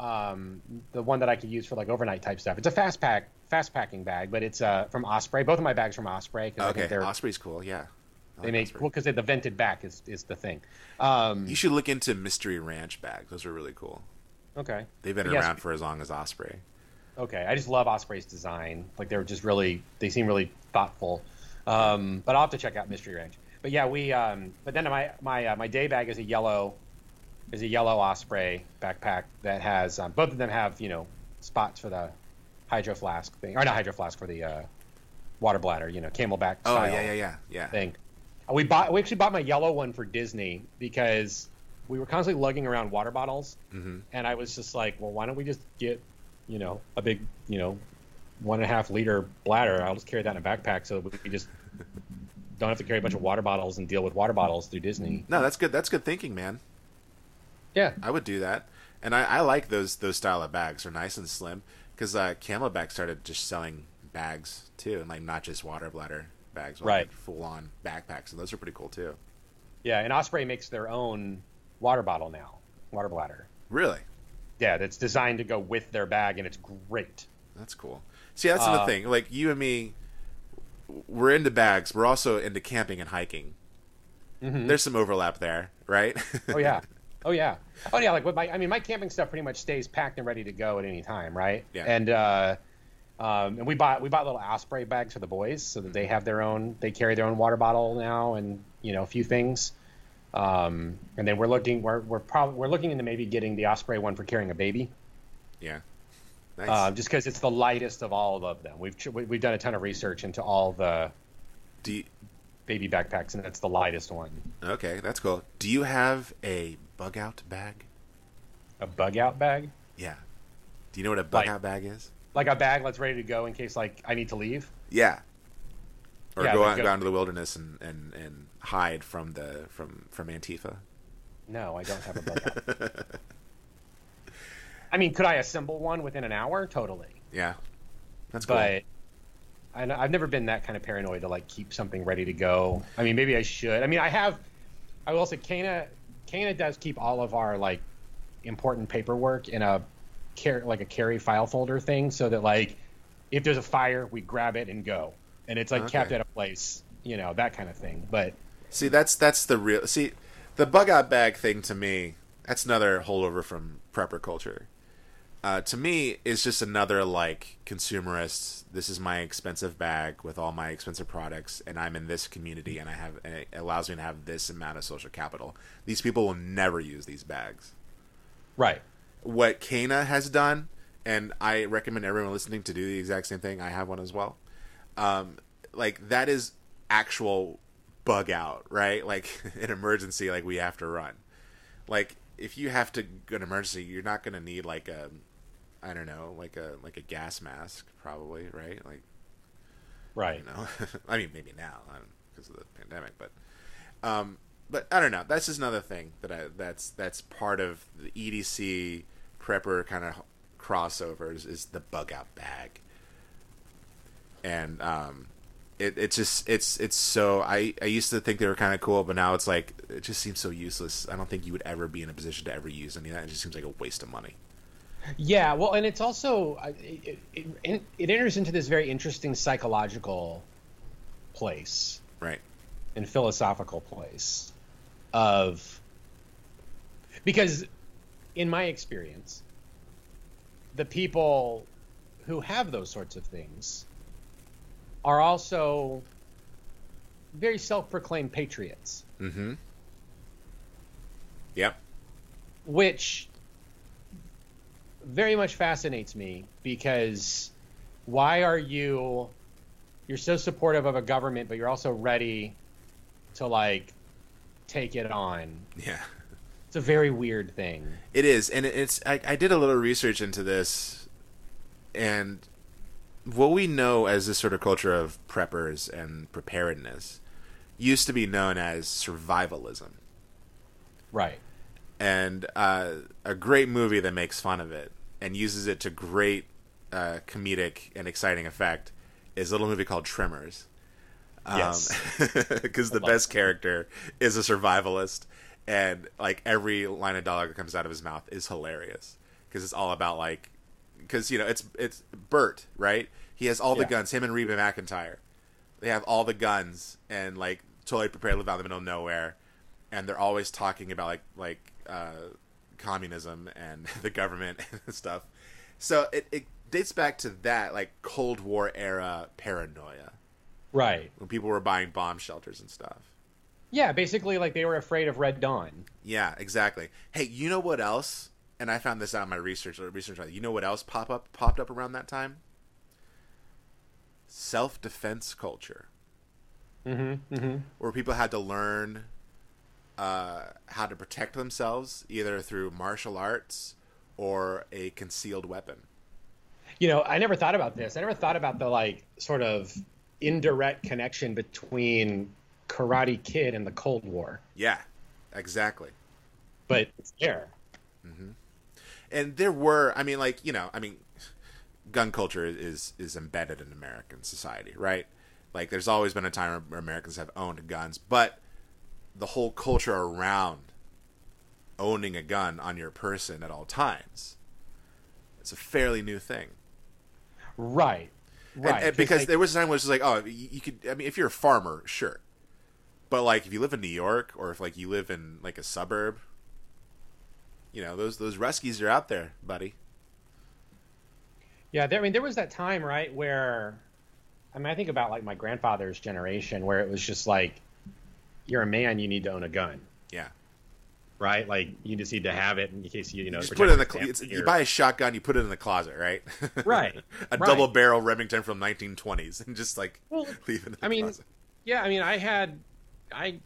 um, the one that I could use for like overnight type stuff. It's a fast pack, fast packing bag, but it's uh from Osprey. Both of my bags from Osprey because I Okay, think they're Osprey's cool. Yeah. They make well because the vented back is is the thing. Um, You should look into Mystery Ranch bags. Those are really cool. okay, They've been Yes. around for as long as Osprey. okay. I just love Osprey's design. Like they're just really they seem really thoughtful. Um, but I'll have to check out Mystery Ranch. But yeah, we. Um, but then my my uh, my day bag is a yellow, is a yellow Osprey backpack that has um, both of them have you know spots for the hydro flask thing or not hydro flask for the uh, water bladder. You know, CamelBak. Oh yeah, yeah, yeah, yeah. thing. We bought we actually bought my yellow one for Disney because we were constantly lugging around water bottles, Mhm. and I was just like, well, why don't we just get, you know, a big, you know, one and a half liter bladder? I'll just carry that in a backpack so we just don't have to carry a bunch of water bottles and deal with water bottles through Disney. No, that's good. That's good thinking, man. Yeah, I would do that, and I, I like those those style of bags. They're nice and slim because uh, CamelBak started just selling bags too, and like not just water bladder bags, Right. like full on backpacks, and those are pretty cool too. yeah, and Osprey makes their own water bottle now, water bladder. Really, Yeah, that's designed to go with their bag, and it's great. that's cool. See, that's the Uh, thing. Like you and me, we're into bags. We're also into camping and hiking. Mhm. There's some overlap there, right? (laughs) Oh yeah. Oh yeah. Oh yeah. Like with my, I mean, my camping stuff pretty much stays packed and ready to go at any time, right? Yeah. And uh, um, and we bought we bought little Osprey bags for the boys so that they have their own. They carry their own water bottle now, and you know a few things. Um, and then we're looking we're we're probably we're looking into maybe getting the Osprey one for carrying a baby, yeah. Nice. um, just because it's the lightest of all of them. We've we- we've done a ton of research into all the you, baby backpacks, and it's the lightest one. okay, that's cool. Do you have a bug out bag? A bug out bag, Yeah. Do you know what a bug Like- out bag is? Like a bag that's ready to go in case like I need to leave. Yeah. or Yeah, go out go- out into the wilderness and, and, and hide from the from from Antifa. No, I don't have a bug. (laughs) I mean, could I assemble one within an hour? Totally. Yeah, that's cool. But I, I've never been that kind of paranoid to like keep something ready to go. I mean, maybe I should. I mean, I have. I will say, Kana, Kana does keep all of our like important paperwork in a car- like a carry file folder thing, so that like if there's a fire, we grab it and go, and it's like kept at a place, you know, that kind of thing. But See, that's that's the real. See, the bug out bag thing to me, that's another holdover from prepper culture. Uh, to me, is just another like consumerist. This is my expensive bag with all my expensive products, and I'm in this community, and I have and it allows me to have this amount of social capital. These people will never use these bags. right, What Kana has done, and I recommend everyone listening to do the exact same thing. I have one as well. Um, like that is actual bug out, right? Like (laughs) an emergency, like we have to run. Like if you have to go an emergency, you're not gonna need like a, I don't know, like a like a gas mask, probably, right? Like right. you know, (laughs) I mean maybe now because of the pandemic, but, um, but I don't know. That's just another thing that I that's that's part of the EDC prepper kind of crossovers is the bug out bag, and um, it it just it's it's so I I used to think they were kind of cool, but now it's like it just seems so useless. I don't think you would ever be in a position to ever use any of that. It just seems like a waste of money. Yeah, well, and it's also it, it, it, it enters into this very interesting psychological place Right. and philosophical place of because in my experience the people who have those sorts of things are also very self-proclaimed patriots Mm-hmm. Yep. which very much fascinates me because why are you you're so supportive of a government but you're also ready to like take it on Yeah. It's a very weird thing It is, and it's. I, I did a little research into this, and what we know as this sort of culture of preppers and preparedness used to be known as survivalism, right and uh, a great movie that makes fun of it and uses it to great uh, comedic and exciting effect is a little movie called Tremors. Yes. (laughs) because the best character is a survivalist, and like every line of dialogue that comes out of his mouth is hilarious because it's all about like, because you know it's it's Bert, right? He has all the Yeah. guns. Him and Reba McEntire, they have all the guns and like totally prepared to live out in the middle of nowhere, and they're always talking about like like uh, communism and (laughs) the government and (laughs) stuff. So it, it dates back to that like Cold War era paranoia right when people were buying bomb shelters and stuff. Yeah basically like they were afraid of red dawn Yeah, exactly. Hey, you know what else? And I found this out in my research. Research. You know what else pop up popped up around that time? Self defense culture, mm-hmm, mm-hmm. where people had to learn uh, how to protect themselves either through martial arts or a concealed weapon. you know i never thought about this i never thought about the like sort of indirect connection between karate kid and the cold war. Yeah, exactly. but it's there. Mm-hmm. And there were i mean like you know i mean gun culture is is embedded in american society right? Like there's always been a time where americans have owned guns but the whole culture around owning a gun on your person at all times it's a fairly new thing. Right. Right and because like- there was a time where it's just like oh you, you could i mean if you're a farmer sure but like if you live in new york or if like you live in like a suburb you know those those rescues are out there buddy. Yeah, there, I mean, there was that time, right, where, I mean, I think about like my grandfather's generation, where it was just like, you're a man, you need to own a gun, yeah. Right? Like, you just need to have it in case you, you know, just put it in the cl- it's, you buy a shotgun you put it in the closet right? (laughs) Right, a right. double barrel remington from 1920s and just like Well, (laughs) leave it in the I mean, closet. Yeah, I mean, I had, I,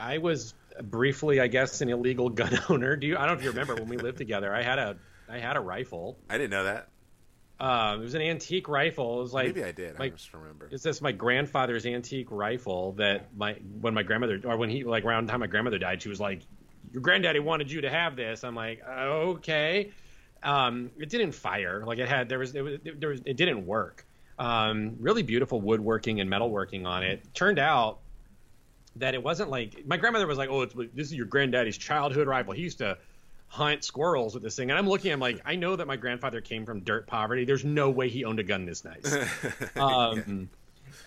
I was briefly, I guess, an illegal gun (laughs) owner. Do you? I don't know if you remember when we lived together. I had a, I had a rifle. i didn't know that Um, it was an antique rifle. It was like Maybe I did. my- I just remember. It's this my grandfather's antique rifle that my when my grandmother or when he like around the time my grandmother died, she was like, "Your granddaddy wanted you to have this." I'm like, "Okay." Um, it didn't fire. Like it had there was it was there was it didn't work. Um, really beautiful woodworking and metalworking on it. Turned out that it wasn't like my grandmother was like, "Oh, it's this is your granddaddy's childhood rifle. He used to hunt squirrels with this thing." And I'm looking, I'm like, I know that my grandfather came from dirt poverty. There's no way he owned a gun this nice. (laughs) Um,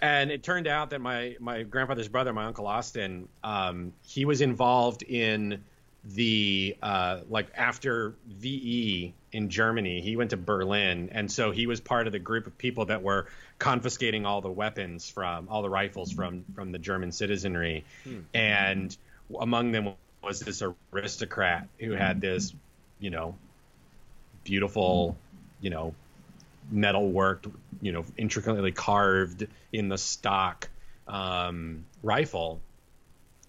And it turned out that my my grandfather's brother, my uncle Austin, um, he was involved in the uh, like after VE in Germany. He went to Berlin, and so he was part of the group of people that were confiscating all the weapons from all the rifles from from the German citizenry, and among them was this aristocrat who had this, you know, beautiful, you know, metal worked, you know, intricately carved in the stock um, rifle.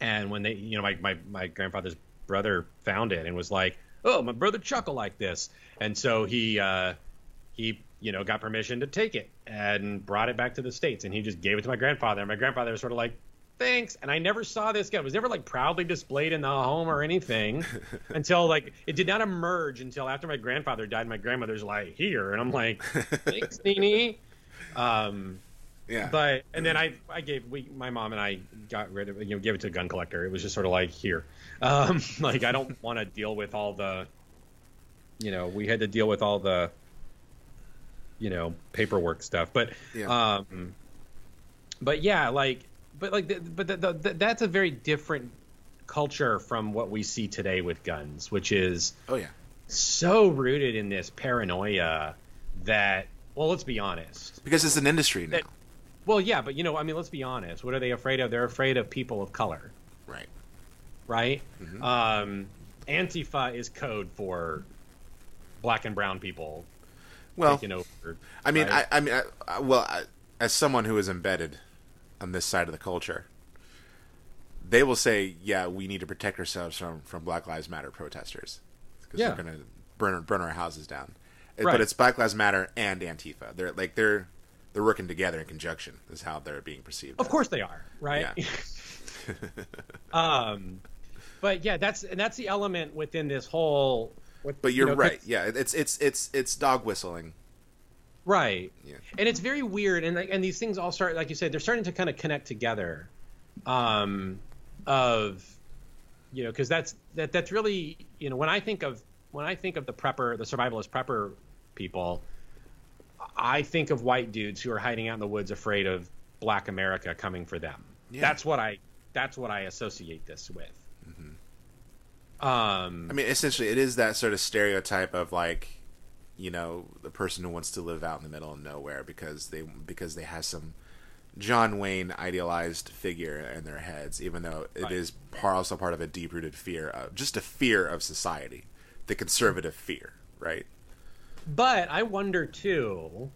And when they, you know, my, my, my grandfather's brother found it and was like, "Oh, my brother chuckle like this," and so he uh, he you know got permission to take it and brought it back to the states, and he just gave it to my grandfather. And my grandfather was sort of like, "Thanks," and I never saw this gun. It was never like proudly displayed in the home or anything (laughs) until like it did not emerge until after my grandfather died. My grandmother's like, "Here," and I'm like, "Thanks, (laughs) Nene." Um, yeah. but and then I I gave we my mom and I got rid of you know gave it to a gun collector. It was just sort of like here, um, (laughs) like I don't want to deal with all the, you know, we had to deal with all the, you know, paperwork stuff. But Yeah. um, but yeah, like but like the, but the, the, that's a very different culture from what we see today with guns, which is oh yeah. so rooted in this paranoia that well, let's be honest. Because it's an industry now. That- Well, yeah, but you know, I mean, let's be honest. What are they afraid of? They're afraid of people of color, right. right? Mhm. Um, Antifa is code for black and brown people Well, taking over. I mean, right? I, I mean, I, I, well, as someone who is embedded on this side of the culture, they will say, "Yeah, we need to protect ourselves from from Black Lives Matter protesters because Yeah. they're going to burn burn our houses down." Right. But it's Black Lives Matter and Antifa. They're like they're they're working together in conjunction. Is how they're being perceived. Of course they are, right? Yeah. (laughs) (laughs) um, but yeah, that's and that's the element within this whole. With, But you're you know, right. Yeah, it's it's it's it's dog whistling. right? Yeah. and it's very weird and like and these things all start like you said they're starting to kind of connect together um of you know because that's that that's really you know when i think of when i think of the prepper the survivalist prepper people i think of white dudes who are hiding out in the woods afraid of black america coming for them Yeah. that's what i that's what i associate this with um I mean, essentially, it is that sort of stereotype of like, you know, the person who wants to live out in the middle of nowhere because they because they have some John Wayne idealized figure in their heads, even though it is Right. par- also part of a deep rooted fear of just a fear of society, the conservative fear, right? But I wonder too.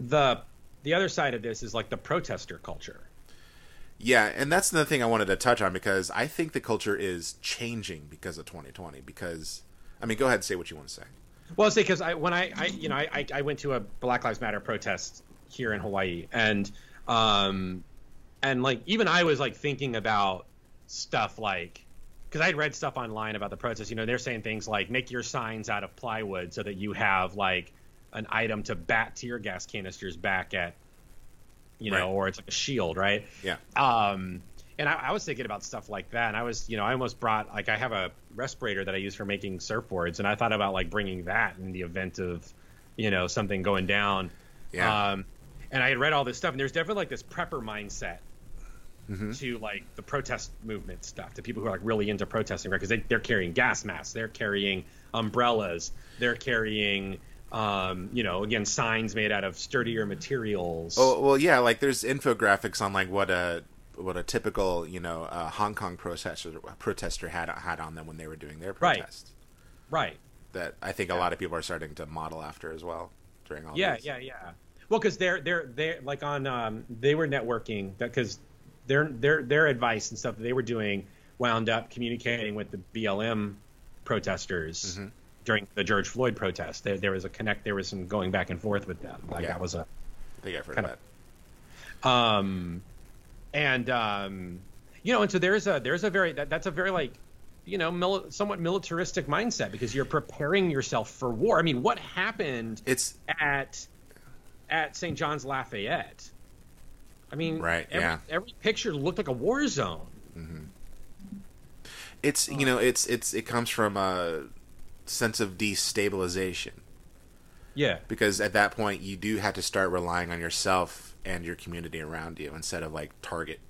The the other side of this is like the protester culture. Yeah, and that's the thing I wanted to touch on because I think the culture is changing because of 2020. Because, I mean, go ahead and say what you want to say. Well, say because I when I, I you know I, I went to a Black Lives Matter protest here in Hawaii and um and like even I was like thinking about stuff like because I had read stuff online about the protest. You know, they're saying things like make your signs out of plywood so that you have like an item to bat tear gas canisters back at, you know, Right. or it's like a shield, right? Yeah. Um, and I, I was thinking about stuff like that, and I was, you know, I almost brought like I have a respirator that I use for making surfboards, and I thought about like bringing that in the event of, you know, something going down. Yeah. Um, and I had read all this stuff, and there's definitely like this prepper mindset Mm-hmm. to like the protest movement stuff, to people who are like really into protesting, right? Because they, they're carrying gas masks, they're carrying umbrellas, they're carrying, um, you know, again, signs made out of sturdier materials. Oh well, yeah. Like there's infographics on like what a what a typical you know uh, Hong Kong protester protester had had on them when they were doing their Right. protest. right. That I think a lot of people are starting to model after as well during all. yeah these. yeah yeah well because they're they're they're like on um they were networking because their their their advice and stuff that they were doing wound up communicating with the blm protesters during the George Floyd protest. There, there was a connect. There was some going back and forth with them. Like Yeah. that was a I think I've heard Kind of that. um, and um, you know, and so there's a there's a very that, that's a very like you know mili- somewhat militaristic mindset because you're preparing yourself for war. I mean, what happened It's at at St. John's Lafayette? I mean, Right, Every, yeah. every picture looked like a war zone. it's you know it's it's it comes from a sense of destabilization Yeah, because at that point you do have to start relying on yourself and your community around you instead of like Target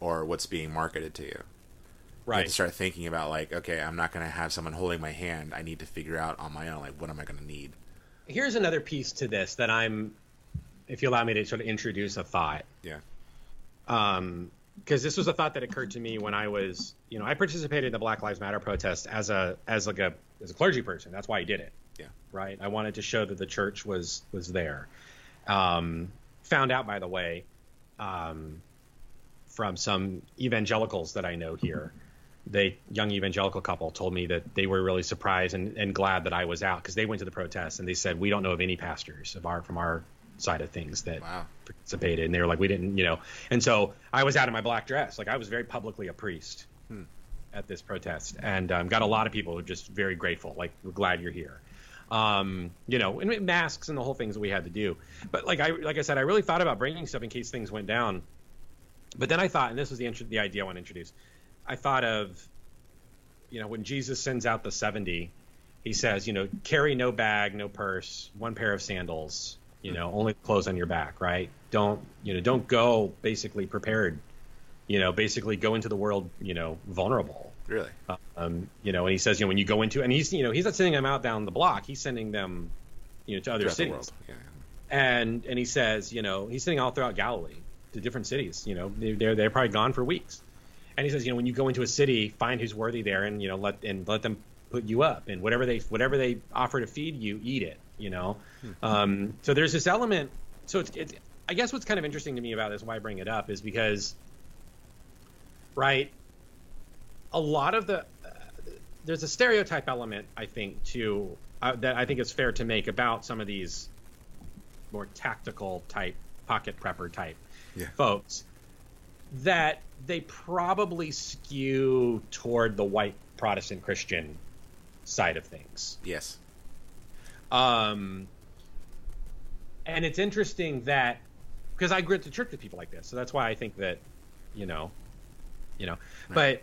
or what's being marketed to you. You have right. to start thinking about like, okay, I'm not going to have someone holding my hand. I need to figure out on my own like what am I going to need. Here's another piece to this that I'm, if you allow me to sort of introduce a thought. Yeah. um because this was a thought that occurred to me when I was, you know, I participated in the Black Lives Matter protest as a as like a as a clergy person. That's why I did it. Yeah. Right. I wanted to show that the church was was there. Um, found out, by the way, um, from some evangelicals that I know here. They young evangelical couple told me that they were really surprised and, and glad that I was out because they went to the protest and they said we don't know of any pastors of our from our side of things that Wow. participated and they were like we didn't you know and so i was out in my black dress like i was very publicly a priest at this protest. And um, got a lot of people who are just very grateful like we're glad you're here. Um, you know and masks and the whole things that we had to do. But like i like i said i really thought about bringing stuff in case things went down. But then i thought and this was the int- the idea i want to introduce. I thought of you know when jesus sends out the 70 he says you know carry no bag no purse one pair of sandals you know only clothes on your back right? Don't you know don't go basically prepared you know basically go into the world you know vulnerable Really? um, you know and he says you know when you go into and he's you know he's not sending them out down the block he's sending them you know to other Throughout cities. Yeah. and and he says, you know, he's sending all throughout Galilee to different cities. You know, they- they're they're probably gone for weeks. And he says, you know, when you go into a city, find who's worthy there, and you know, let and let them put you up, and whatever they whatever they offer to feed you, eat it. You know, um, so there's this element. So it's, it's I guess what's kind of interesting to me about this, why I bring it up, is because, right, a lot of the uh, there's a stereotype element I think to uh, that I think is fair to make about some of these more tactical type pocket prepper type Yeah. folks that they probably skew toward the white Protestant Christian side of things. Yes. Um, and it's interesting that because I grew up to church with people like this, so that's why I think that, you know, you know, but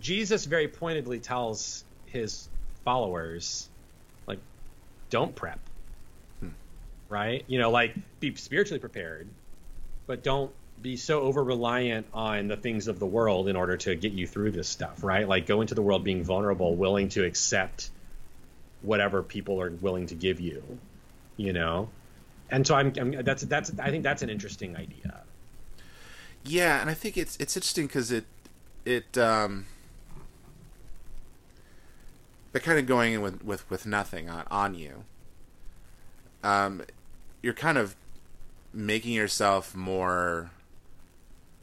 Jesus very pointedly tells his followers, like, don't prep, hmm. right? You know, like be spiritually prepared, but don't be so over reliant on the things of the world in order to get you through this stuff, right? Like go into the world being vulnerable, willing to accept whatever people are willing to give you, you know. And so I'm, I'm that's that's I think that's an interesting idea. Yeah, and I think it's it's interesting because it it um they're kind of going in with with with nothing on on you. Um, you're kind of making yourself more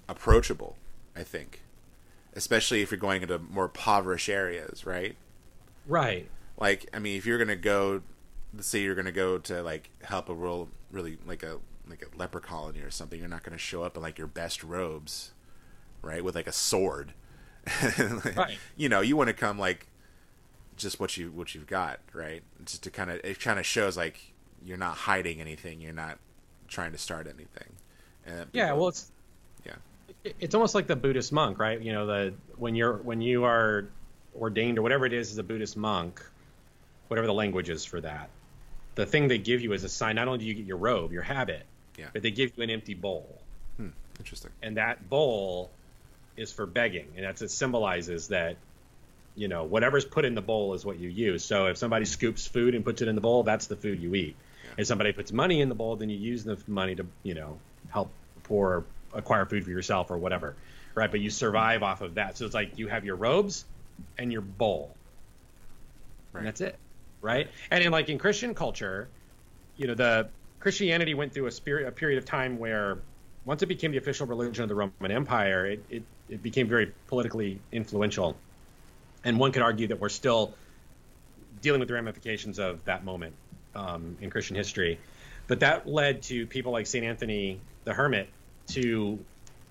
approachable. I think, especially if you're going into more impoverished areas, right? Right. like I mean, if you're gonna go, let's say you're gonna go to like help a real, really like a like a leper colony or something, you're not gonna show up in like your best robes, right, with like a sword. (laughs) Right. You know, you want to come like just what you what you've got, right? Just to kind of it kind of shows like you're not hiding anything, you're not trying to start anything. And Yeah. people- Well, it's yeah, it's almost like the Buddhist monk, right? You know, the when you're when you are ordained or whatever it is as a Buddhist monk, whatever the language is for that, the thing they give you is a sign. Not only do you get your robe, your habit, Yeah. but they give you an empty bowl, hmm, interesting. and that bowl is for begging, and that's it symbolizes that. You know, whatever's put in the bowl is what you use. So if somebody scoops food and puts it in the bowl, that's the food you eat. If somebody puts money in the bowl, then you use the money to, you know, help poor acquire food for yourself or whatever, right? But you survive off of that. So it's like you have your robes and your bowl, Right. and that's it, right? And in like in Christian culture, you know, the Christianity went through a, spirit, a period of time where once it became the official religion of the Roman Empire, it, it, it became very politically influential. And one could argue that we're still dealing with the ramifications of that moment um, in Christian history. But that led to people like St. Anthony the Hermit to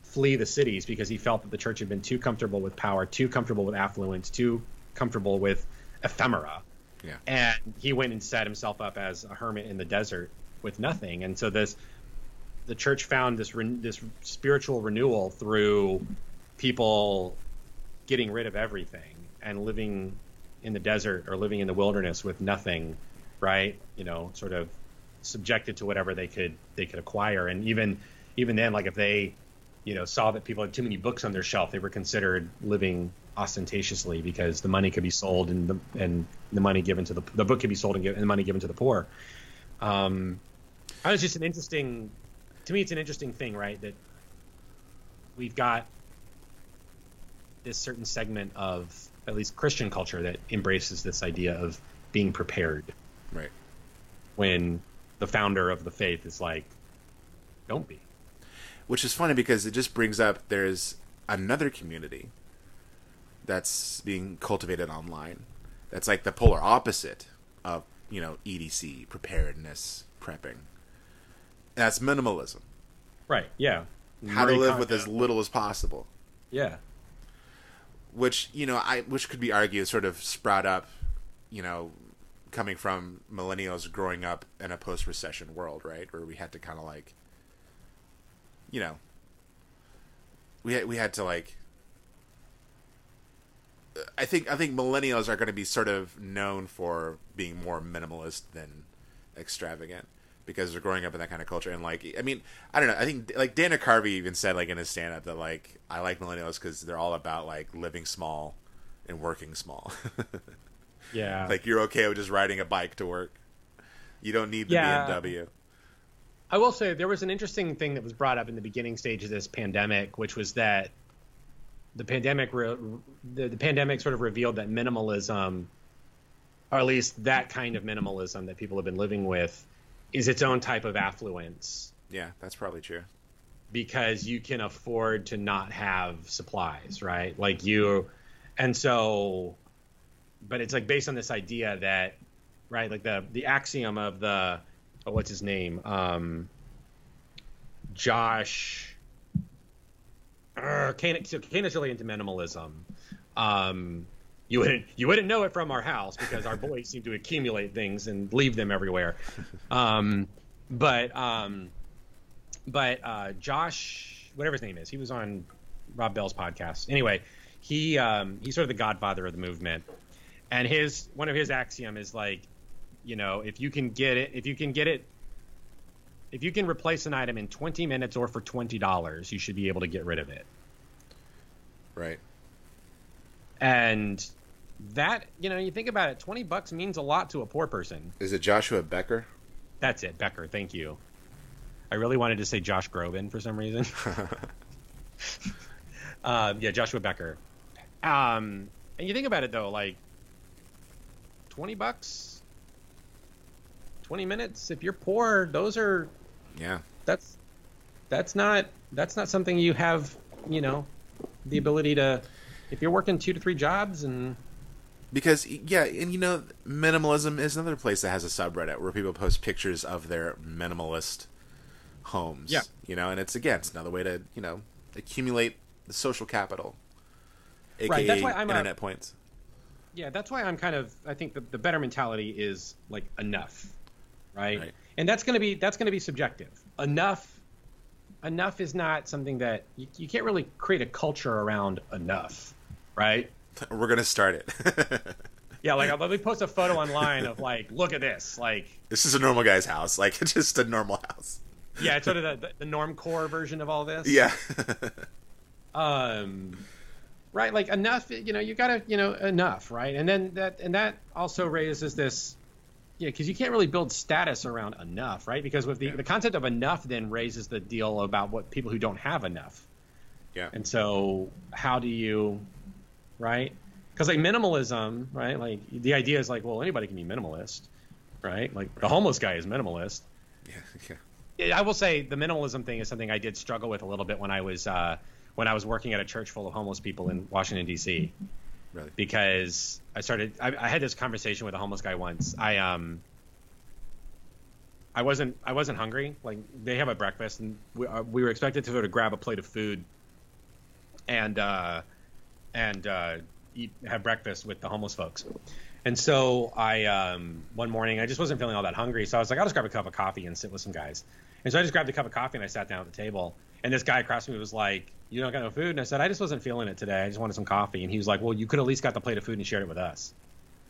flee the cities because he felt that the church had been too comfortable with power, too comfortable with affluence, too comfortable with ephemera. Yeah. And he went and set himself up as a hermit in the desert with nothing. And so this the church found this re- this spiritual renewal through people getting rid of everything and living in the desert or living in the wilderness with nothing, right? You know, sort of subjected to whatever they could they could acquire. And even even then, like if they, you know, saw that people had too many books on their shelf, they were considered living ostentatiously because the money could be sold and the and the money given to the the book could be sold and, give, and the money given to the poor. Um, I was just an interesting to me. It's an interesting thing, right? That we've got this certain segment of at least Christian culture that embraces this idea of being prepared. Right. When the founder of the faith is like, don't be. Which is funny because it just brings up there's another community that's being cultivated online. That's like the polar opposite of, you know, EDC, preparedness, prepping. That's minimalism. Right. Yeah. How to live with as little as possible. Yeah. Which, you know, I which could be argued sort of sprout up, you know, coming from millennials growing up in a post recession world, right? Where we had to kind of like you know, we had we had to like. I think I think millennials are going to be sort of known for being more minimalist than extravagant because they're growing up in that kind of culture and like I mean I don't know I think like Dana Carvey even said like in his stand up that like I like millennials because they're all about like living small and working small. (laughs) yeah, like you're okay with just riding a bike to work. You don't need the yeah. BMW. I will say there was an interesting thing that was brought up in the beginning stage of this pandemic, which was that the pandemic re- the, the pandemic sort of revealed that minimalism, or at least that kind of minimalism that people have been living with, is its own type of affluence. Yeah, that's probably true. Because you can afford to not have supplies, right? Like you, and so, but it's like based on this idea that, right? Like the the axiom of the oh, what's his name? Um, Josh. Uh, Kane, so Kane is really into minimalism. Um, you wouldn't you wouldn't know it from our house because our boys seem to accumulate things and leave them everywhere. Um, but um, but uh, Josh, whatever his name is, he was on Rob Bell's podcast. Anyway, he um, he's sort of the godfather of the movement, and his one of his axiom is like you know, if you can get it, if you can get it, if you can replace an item in 20 minutes or for $20, you should be able to get rid of it. Right. And that, you know, you think about it, 20 bucks means a lot to a poor person. Is it Joshua Becker? That's it, Becker. Thank you. I really wanted to say Josh Groban for some reason. uh, (laughs) (laughs) yeah, Joshua Becker. Um, and you think about it though, like 20 bucks 20 minutes if you're poor those are yeah that's that's not that's not something you have you know the ability to if you're working two to three jobs and because yeah and you know minimalism is another place that has a subreddit where people post pictures of their minimalist homes yeah you know and it's again it's another way to you know accumulate the social capital aka right, that's why I'm internet a, points yeah that's why i'm kind of i think the, the better mentality is like enough right? right. And that's going to be that's going to be subjective. Enough enough is not something that you, you can't really create a culture around enough, right? (laughs) We're going to start it. (laughs) yeah, like let me post a photo online of like, look at this, like this is a normal guy's house, like it's (laughs) just a normal house. yeah, it's sort of the, the, the normcore version of all this. Yeah. um, right, like enough. You know, you gotta, you know, enough, right? And then that, and that also raises this yeah, because you can't really build status around enough, right? Because with the, yeah. the concept of enough then raises the deal about what people who don't have enough. Yeah. And so how do you, right? Because like minimalism, right? Like the idea is like, well, anybody can be minimalist, right? Like the homeless guy is minimalist. (laughs) Yeah. Yeah. I will say the minimalism thing is something I did struggle with a little bit when I was uh, when I was working at a church full of homeless people in Washington D.C. Really? Because I started. I, I had this conversation with a homeless guy once. I um. I wasn't. I wasn't hungry. Like they have a breakfast, and we, uh, we were expected to sort of grab a plate of food, and uh, and uh, eat have breakfast with the homeless folks. And so I um, one morning I just wasn't feeling all that hungry, so I was like, I'll just grab a cup of coffee and sit with some guys. And so I just grabbed a cup of coffee and I sat down at the table. And this guy across from me was like, "You don't got no food?" And I said, "I just wasn't feeling it today. I just wanted some coffee." And he was like, "Well, you could at least got the plate of food and shared it with us."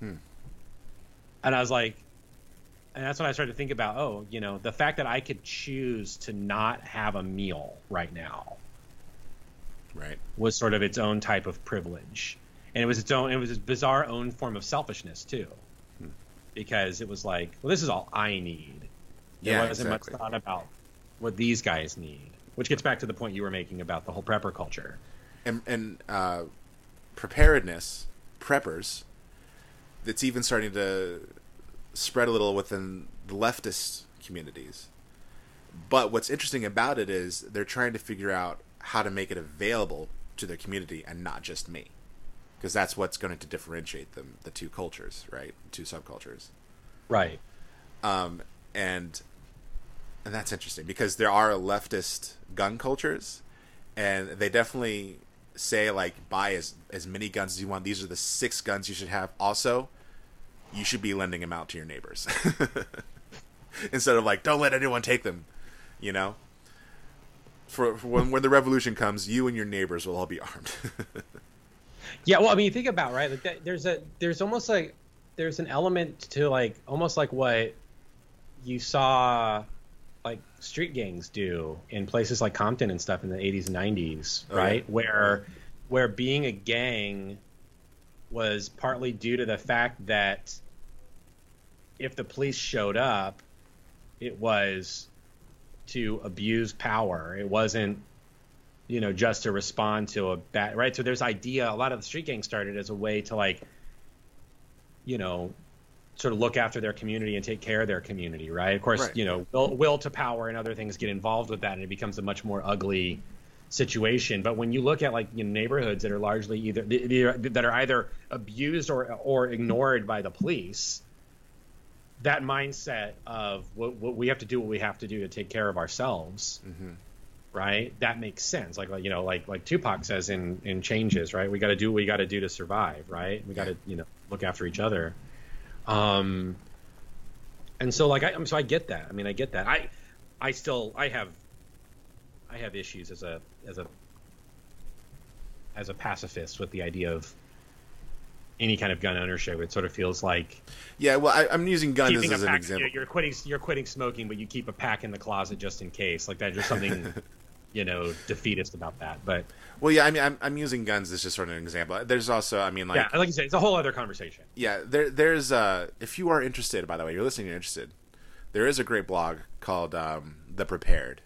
Hmm. And I was like, and that's when I started to think about, oh, you know, the fact that I could choose to not have a meal right now Right. was sort of its own type of privilege, and it was its own. It was its bizarre own form of selfishness too, Hmm. because it was like, well, this is all I need. There Yeah, wasn't exactly. much thought about what these guys need, which gets back to the point you were making about the whole prepper culture. and, and uh, preparedness, preppers, that's even starting to spread a little within the leftist communities. But what's interesting about it is they're trying to figure out how to make it available to their community and not just me, because that's what's going to differentiate them, the two cultures, right? Two subcultures. Right. um, and and that's interesting because there are leftist gun cultures, and they definitely say like buy as as many guns as you want. These are the six guns you should have. Also, you should be lending them out to your neighbors (laughs) instead of like don't let anyone take them. You know, for, for when when the revolution comes, you and your neighbors will all be armed. (laughs) Yeah, well, I mean, you think about right. Like, that, there's a there's almost like there's an element to like almost like what you saw like street gangs do in places like Compton and stuff in the 80s and 90s, Oh, right? yeah. Where where being a gang was partly due to the fact that if the police showed up, it was to abuse power. It wasn't you know, just to respond to a bad right. So there's idea. A lot of the street gangs started as a way to like, you know, sort of look after their community and take care of their community, right? Of course, Right. you know, will, will to power and other things get involved with that, and it becomes a much more ugly situation. But when you look at like you know, neighborhoods that are largely either that are either abused or or ignored by the police, that mindset of what, what we have to do, what we have to do to take care of ourselves, Mhm. right? That makes sense. Like, like you know, like like Tupac says in in Changes, right? We got to do what we got to do to survive, right? We got to you know look after each other. Um, and so like I so I get that. I mean, I get that. I I still I have I have issues as a as a as a pacifist with the idea of any kind of gun ownership. It sort of feels like yeah, well, I, I'm using guns keeping as a an example. You're quitting. You're quitting smoking, but you keep a pack in the closet just in case. Like that. There's something, (laughs) you know, defeatist about that. But Well, yeah, I mean, I'm, I'm using guns as just sort of an example. There's also, I mean, like, yeah, like you said, it's a whole other conversation. yeah, there, there's, uh, if you are interested, by the way, you're listening, you're interested, there is a great blog called um, The Prepared,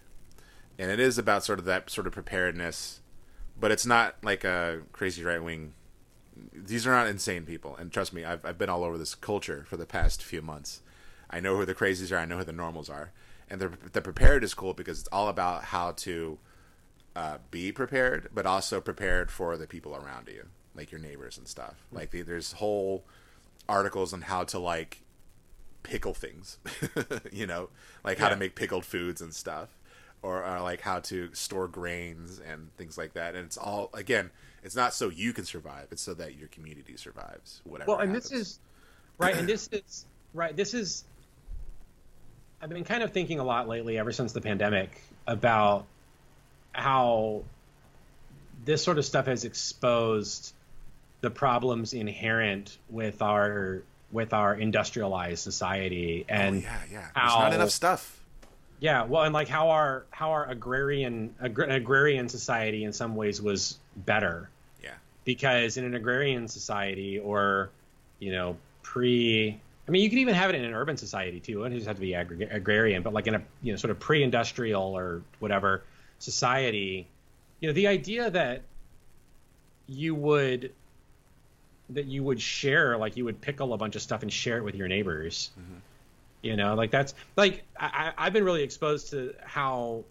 and it is about sort of that sort of preparedness, but it's not like a crazy right wing. These are not insane people, and trust me, I've I've been all over this culture for the past few months. I know who the crazies are, I know who the normals are, and the the prepared is cool because it's all about how to uh, be prepared, but also prepared for the people around you, like your neighbors and stuff. Like there's whole articles on how to like pickle things, (laughs) you know, like how to make pickled foods and stuff, or uh, like how to store grains and things like that. And it's all again, it's not so you can survive; it's so that your community survives. Whatever. Well, and this is right, and this is right. This is. I've been kind of thinking a lot lately, ever since the pandemic, about how this sort of stuff has exposed the problems inherent with our with our industrialized society Oh, and yeah, yeah. There's how- not enough stuff. yeah, well, and like how our how our agrarian agr- agrarian society in some ways was better Yeah. Because in an agrarian society or you know pre I mean you can even have it in an urban society too. It doesn't have to be agrarian, but like in a you know sort of pre-industrial or whatever society, you know the idea that you would that you would share like you would pickle a bunch of stuff and share it with your neighbors. Mm-hmm. You know like that's like I- i've been really exposed to how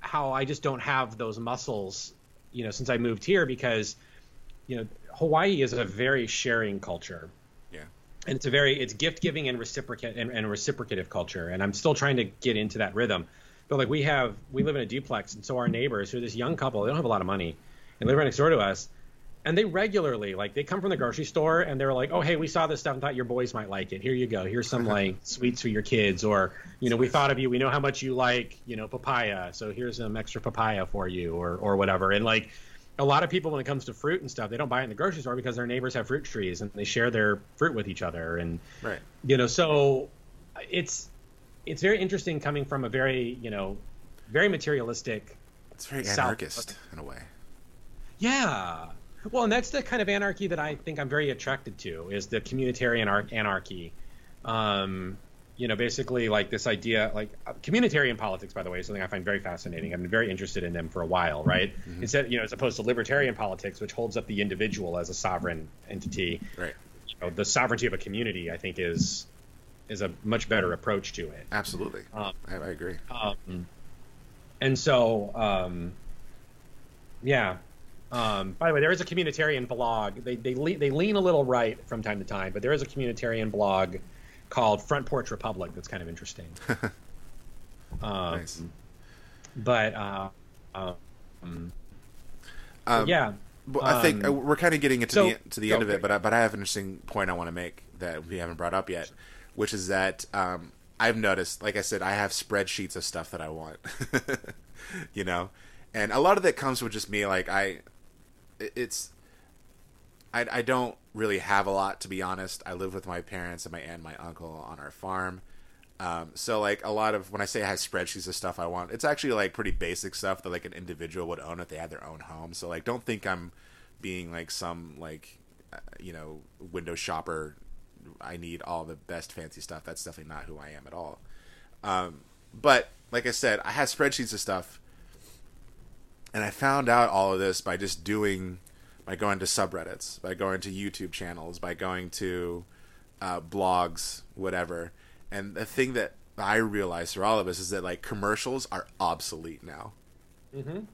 how i just don't have those muscles you know since i moved here because you know Hawaii is a very sharing culture. Yeah. And it's a very it's gift giving and reciprocate and, and reciprocative culture. And I'm still trying to get into that rhythm. But like we have we live in a duplex and so our neighbors who are this young couple, they don't have a lot of money and they live right next door to us. And they regularly like they come from the grocery store and they're like, Oh hey, we saw this stuff and thought your boys might like it. Here you go. Here's some (laughs) like sweets for your kids or you know, we thought of you, we know how much you like, you know, papaya, so here's some extra papaya for you or or whatever. And like a lot of people when it comes to fruit and stuff they don't buy it in the grocery store because their neighbors have fruit trees and they share their fruit with each other. And right. you know so it's it's very interesting coming from a very you know very materialistic it's very South- anarchist in a way. Yeah. Well and that's the kind of anarchy that i think i'm very attracted to is the communitarian ar- anarchy. Um you know basically like this idea like uh, communitarian politics by the way is something i find very fascinating. I've been very interested in them for a while right? Instead you know as opposed to libertarian politics which holds up the individual as a sovereign entity right. you know, the sovereignty of a community i think is is a much better approach to it. Absolutely. Um, I, I agree. um, and so um, yeah. Um, by the way there is a communitarian blog. They they, le- they lean a little right from time to time but there is a communitarian blog called front porch republic that's kind of interesting (laughs) um, Nice. but uh, um, um, yeah But I think Um, uh, we're kind of getting into so- the to the end of it, but I, but I have an interesting point I want to make that we haven't brought up yet, which is that um, I've noticed, like I said, I have spreadsheets of stuff that I want, (laughs) you know, and a lot of that comes with just me. Like I, it's, I I don't really have a lot to be honest. I live with my parents and my aunt, and my uncle on our farm. Um, so like a lot of when I say I have spreadsheets of stuff I want, it's actually like pretty basic stuff that like an individual would own if they had their own home. So like don't think I'm being like some like uh, you know window shopper. I need all the best fancy stuff. That's definitely not who I am at all. Um, but like I said, I have spreadsheets of stuff, and I found out all of this by just doing by going to subreddits, by going to YouTube channels, by going to uh, blogs, whatever. And the thing that I realized for all of us is that like commercials are obsolete now. mhm.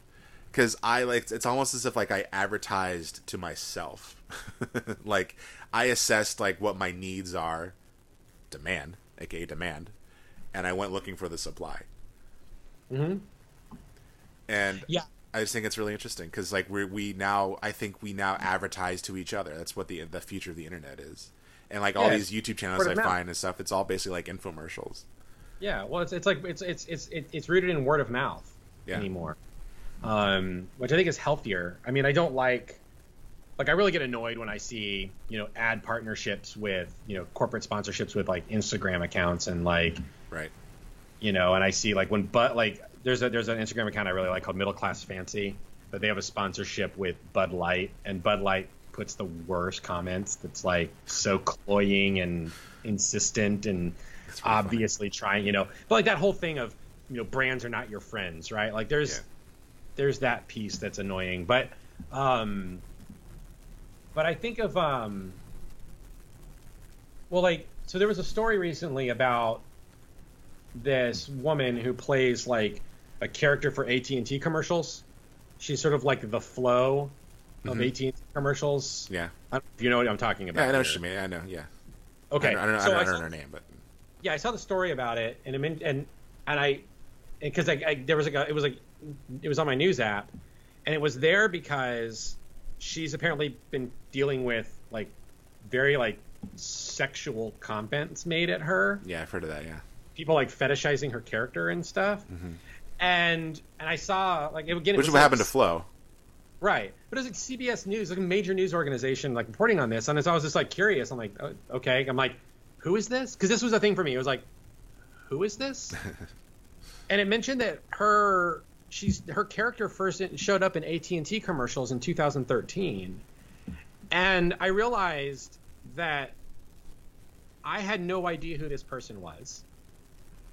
Because I like it's almost as if like I advertised to myself, (laughs) like I assessed like what my needs are, demand, aka demand, and I went looking for the supply. Mhm. And Yeah. I just think it's really interesting because like we we now I think we now advertise to each other. That's what the the future of the internet is. And like all these YouTube channels I find and stuff, it's all basically like infomercials. Yeah, well, it's it's like it's it's it's it's rooted in word of mouth Yeah. anymore, um, which I think is healthier. I mean, I don't like like I really get annoyed when I see you know ad partnerships with you know corporate sponsorships with like Instagram accounts and like Right. you know, and I see like when but like there's a there's an Instagram account I really like called Middle Class Fancy, but they have a sponsorship with Bud Light, and Bud Light puts the worst comments. That's like so cloying and insistent and really funny. obviously trying, you know, but like that whole thing of you know brands are not your friends, right? Like there's Yeah. there's that piece that's annoying, but um, but I think of um, well, like so there was a story recently about this woman who plays like a character for AT&T commercials. She's sort of like the Flo of Mhm. AT&T commercials. Yeah. I don't know if you know what I'm talking about. Yeah, I know what here. you mean. I know. Yeah. Okay, I don't, I don't, so I I don't know saw- her name, but yeah, I saw the story about it, and mean, and and I, because I, I there was like a, it was like it was on my news app, and it was there because she's apparently been dealing with like very like sexual comments made at her, yeah, I've heard of that. Yeah. people like fetishizing her character and stuff, and and I saw like it again, it Which is what like, happened to Flo. Right. But it was like CBS News, like a major news organization, like reporting on this. And as I was just like curious, I'm like, oh, okay. I'm like, who is this? Because this was a thing for me. It was like, who is this? (laughs) and it mentioned that her she's her character first showed up in AT and T commercials in 2013, and I realized that I had no idea who this person was.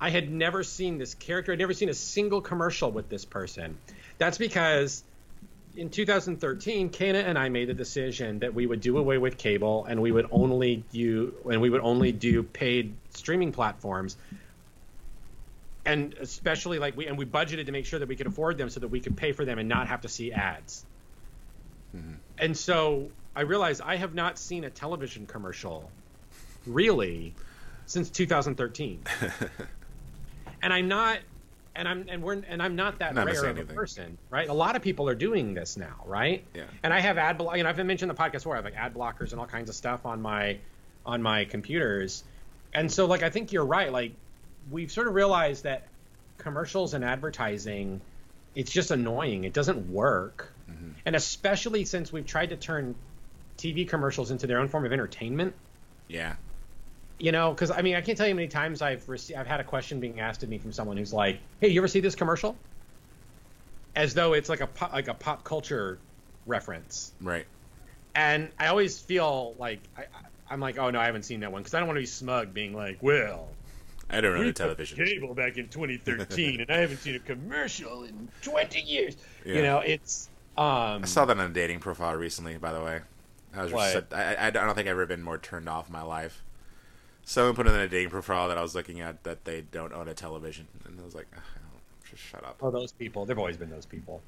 I had never seen this character. I'd never seen a single commercial with this person. That's because in 2013, Kana and I made the decision that we would do away with cable and we would only do and we would only do paid streaming platforms. And especially like we and we budgeted to make sure that we could afford them so that we could pay for them and not have to see ads. Mm-hmm. And so I realized I have not seen a television commercial really since 2013. (laughs) and I'm not and I'm and we're and I'm not that Not rare of a person, right? A lot of people are doing this now, right? Yeah. And I have ad block. You know, I've mentioned the podcast before. I have like ad blockers and all kinds of stuff on my on my computers, and so like I think you're right. Like we've sort of realized that commercials and advertising, it's just annoying. It doesn't work, Mm-hmm. and especially since we've tried to turn TV commercials into their own form of entertainment Yeah. You know because i mean i can't tell you how many times i've received i've had a question being asked of me from someone who's like hey you ever see this commercial as though it's like a pop, like a pop culture reference Right. and i always feel like I, I- i'm like oh no i haven't seen that one because i don't want to be smug being like well I don't know we the television. cable back in 2013 and i haven't seen a commercial in 20 years Yeah. you know it's um I saw that on a dating profile recently, by the way. I was just, I, I, I don't think I've ever been more turned off in my life. Someone put in a dating profile that I was looking at that they don't own a television, and I was like, ah, "Ugh, just shut up. oh those people they've always been those people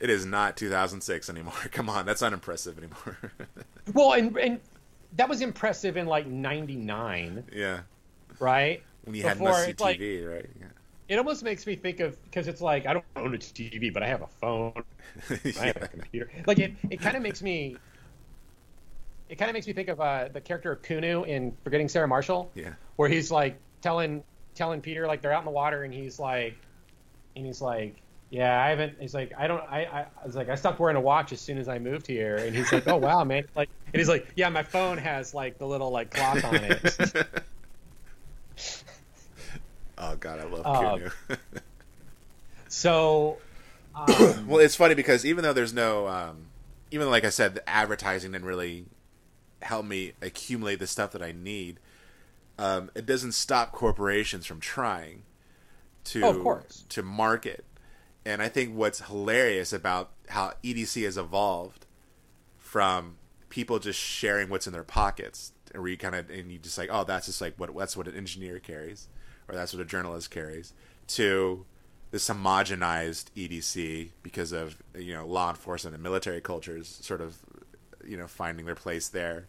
It is not 2006 anymore. (laughs) Come on, that's not impressive anymore. (laughs) well and and that was impressive in like 99 yeah, right when you had Before, must like- TV, right? Yeah. it almost makes me think of because it's like I don't own a TV, but I have a phone, (laughs) I have a computer. Like it, it kind of makes me, it kind of makes me think of uh, the character of Kunu in Forgetting Sarah Marshall, Yeah. where he's like telling telling Peter like they're out in the water and he's like, and he's like, yeah, I haven't. He's like, I don't. I, I, I was like, I stopped wearing a watch as soon as I moved here, and he's like, oh wow, man. Like, and he's like, yeah, my phone has like the little like clock on it. (laughs) oh god, I love Um, Kunu. (laughs) So, (coughs) um, well, it's funny because even though there's no, um, even like I said, the advertising didn't really help me accumulate the stuff that I need. Um, it doesn't stop corporations from trying to Oh, to market. And I think what's hilarious about how EDC has evolved from people just sharing what's in their pockets, and where you kind of and you just like, oh, that's just like what that's what an engineer carries, or that's what a journalist carries, to this homogenized EDC because of you know law enforcement and military cultures sort of you know finding their place there.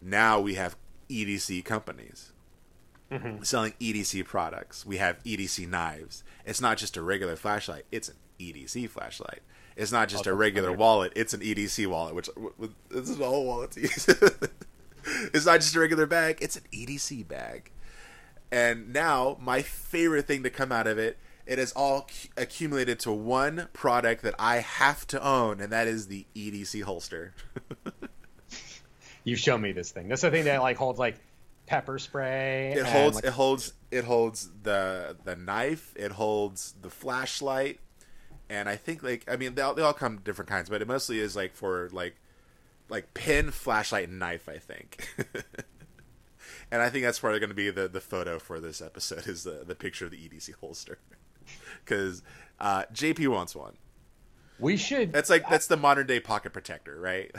Now we have EDC companies mm-hmm. selling EDC products. We have EDC knives. It's not just a regular flashlight; it's an EDC flashlight. It's not just oh, a regular wallet; it's an EDC wallet. Which this is a whole wallet. (laughs) it's not just a regular bag; it's an EDC bag. And now, my favorite thing to come out of it, it has all cu- accumulated to one product that I have to own, and that is the EDC holster. (laughs) you show me this thing. That's the thing that like holds like pepper spray. It holds like, it holds it holds the the knife. It holds the flashlight, and I think like I mean they all, they all come different kinds, but it mostly is like for like like pin, flashlight, and knife. I think, (laughs) and I think that's probably going to be the the photo for this episode (laughs) is the the picture of the EDC holster (laughs) because uh, JP wants one. we should. That's like that's the modern day pocket protector, right?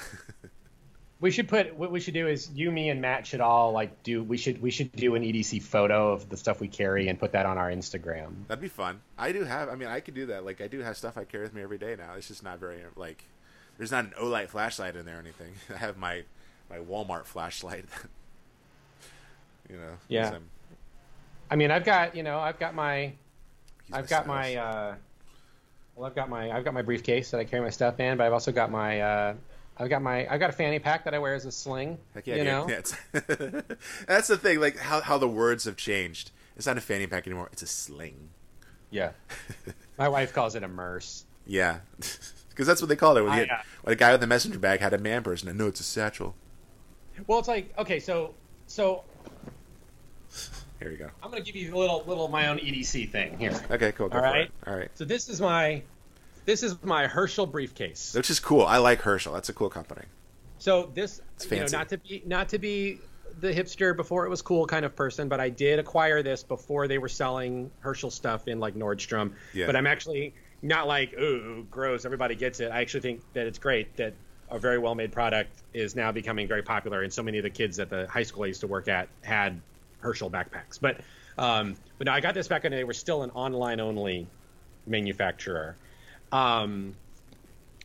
We should put. What we should do is you, me, and Matt should all like do. We should we should do an EDC photo of the stuff we carry and put that on our Instagram. That'd be fun. I do have. I mean, I could do that. Like, I do have stuff I carry with me every day now. It's just not very like. There's not an Olight flashlight in there or anything. (laughs) I have my my Walmart flashlight. (laughs) you know. Yeah. I mean, I've got you know, I've got my, use I've got stylus. my, uh, well, I've got my, I've got my briefcase that I carry my stuff in, but I've also got my, uh, I've got my, I've got a fanny pack that I wear as a sling. Heck yeah, you know. (laughs) Yeah, (laughs) That's the thing. Like how how the words have changed. It's not a fanny pack anymore. It's a sling. Yeah. (laughs) my wife calls it a murse. Yeah. Because that's what they called it when, I, had, uh, when a guy with a messenger bag had a man person. No, it's a satchel. Well, it's like okay, so so Here we go. I'm gonna give you a little little my own EDC thing here. Okay, cool. Go All right. All right. So this is my, this is my Herschel briefcase. Which is cool. I like Herschel. That's a cool company. So this, you know, not to be not to be the hipster before it was cool kind of person, but I did acquire this before they were selling Herschel stuff in like Nordstrom. Yeah. But I'm actually not like ooh gross. Everybody gets it. I actually think that it's great that a very well made product is now becoming very popular, and so many of the kids at the high school I used to work at had Herschel backpacks. But um, but no, I got this back when they were still an online only manufacturer. Um,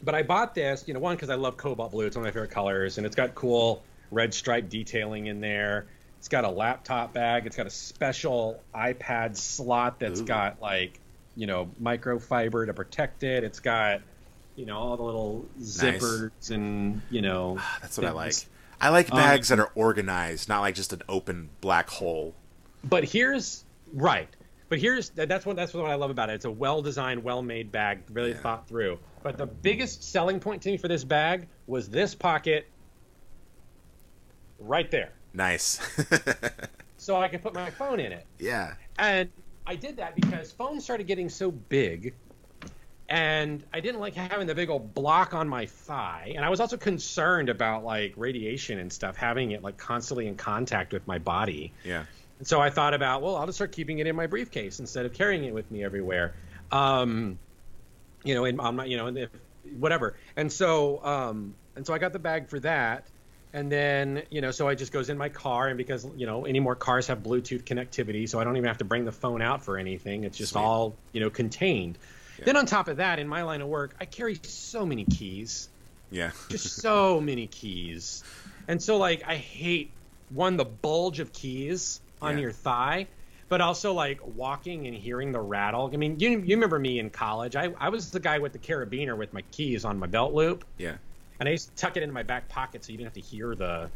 but I bought this, you know, one because I love cobalt blue. It's one of my favorite colors, and it's got cool red stripe detailing in there. It's got a laptop bag. It's got a special iPad slot that's Ooh. got like, you know, microfiber to protect it. It's got, you know, all the little zippers and you know. That's what I like. I like Um, bags that are organized, not like just an open black hole. But here's right. But here's that's what that's what I love about it. It's a well designed, well made bag, really Yeah. thought through. But the biggest selling point to me for this bag was this pocket right there. Nice. (laughs) So I could put my phone in it. yeah. And I did that because phones started getting so big and I didn't like having the big old block on my thigh. And I was also concerned about like radiation and stuff, having it like constantly in contact with my body. Yeah. And so I thought about, well, I'll just start keeping it in my briefcase instead of carrying it with me everywhere. Um, you know, in on my, you know, if, whatever. And so, um, and so I got the bag for that. And then, you know, so I just goes in my car, and because you know, any more cars have Bluetooth connectivity, so I don't even have to bring the phone out for anything. It's just Sweet. all you know contained. Then on top of that, in my line of work, I carry so many keys Yeah. (laughs) just so many keys. And so like I hate one the bulge of keys on Yeah. your thigh, but also like walking and hearing the rattle. I mean, you you remember me in college? I I was the guy with the carabiner with my keys on my belt loop, yeah. and I used to tuck it into my back pocket so you didn't have to hear the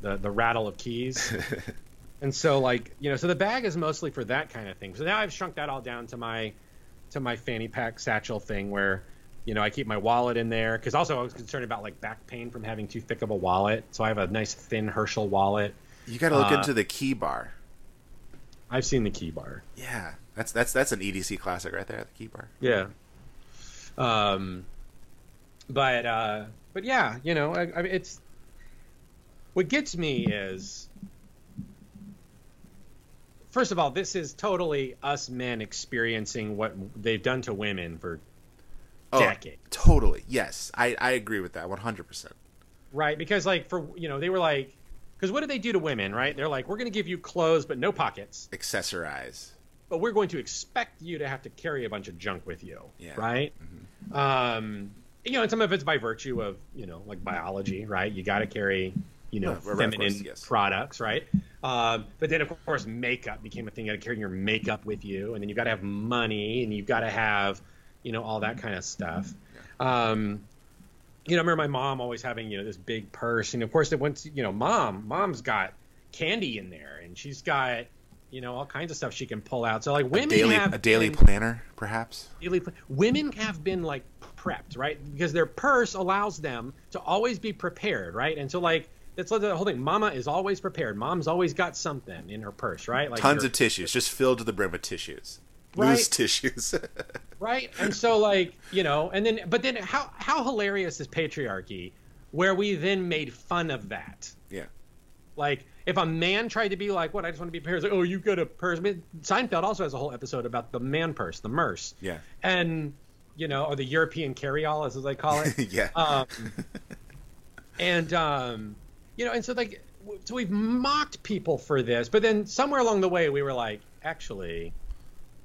the the rattle of keys. (laughs) and so like you know, so the bag is mostly for that kind of thing. So now I've shrunk that all down to my to my fanny pack satchel thing where you know I keep my wallet in there because also I was concerned about like back pain from having too thick of a wallet. So I have a nice thin Herschel wallet. You got to look Uh, into the key bar. I've seen the key bar. Yeah. That's that's that's an EDC classic right there, the key bar. Yeah. Um, but uh, but yeah, you know, I, I mean, it's what gets me is first of all, this is totally us men experiencing what they've done to women for decades. Oh, Totally. Yes. I I agree with that 100%. Right, because like for you know, they were like because what do they do to women, right? They're like, we're going to give you clothes but no pockets, Accessorize. but we're going to expect you to have to carry a bunch of junk with you, Yeah. right? Um, you know, and some of it's by virtue of you know, like biology, right? You got to carry, you know, Yeah, right, feminine course, yes. products, right? Um, but then of course, makeup became a thing. You got to carry your makeup with you, and then you've got to have money, and you've got to have, you know, all that kind of stuff. Um, you know, I remember my mom always having, you know, this big purse. And of course, it went, to, you know, mom, mom's got candy in there and she's got, you know, all kinds of stuff she can pull out. So like A women daily have a daily been- planner perhaps. daily pl- women have been like prepped, right? Because their purse allows them to always be prepared, right? And so like, that's like the whole thing. Mama is always prepared. Mom's always got something in her purse, right? Like Tons of tissues, just filled to the brim with tissues. Right. Loose tissues. (laughs) right and so like you know and then but then how how hilarious is patriarchy where we then made fun of that yeah. like if a man tried to be like what i just want to be pairs like oh you got a purse I mean, seinfeld also has a whole episode about the man purse the murse Yeah. and you know or the european carry-all as they call it (laughs) yeah. um, and um, you know, and so like, so we've mocked people for this, but then somewhere along the way, we were like, actually,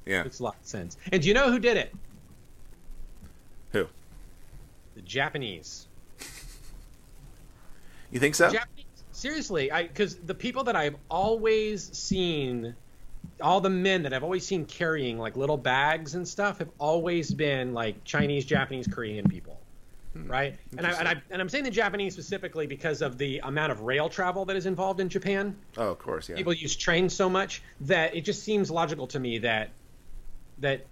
yeah. makes a lot of sense. And do you know who did it? Who? The Japanese. You think so? Japanese. Seriously, I because the people that I've always seen, all the men that I've always seen carrying like little bags and stuff have always been like Chinese, Japanese, Korean people, hmm. right? And I, and I and I'm saying the Japanese specifically because of the amount of rail travel that is involved in Japan. Oh, of course, yeah. People use trains so much that it just seems logical to me that that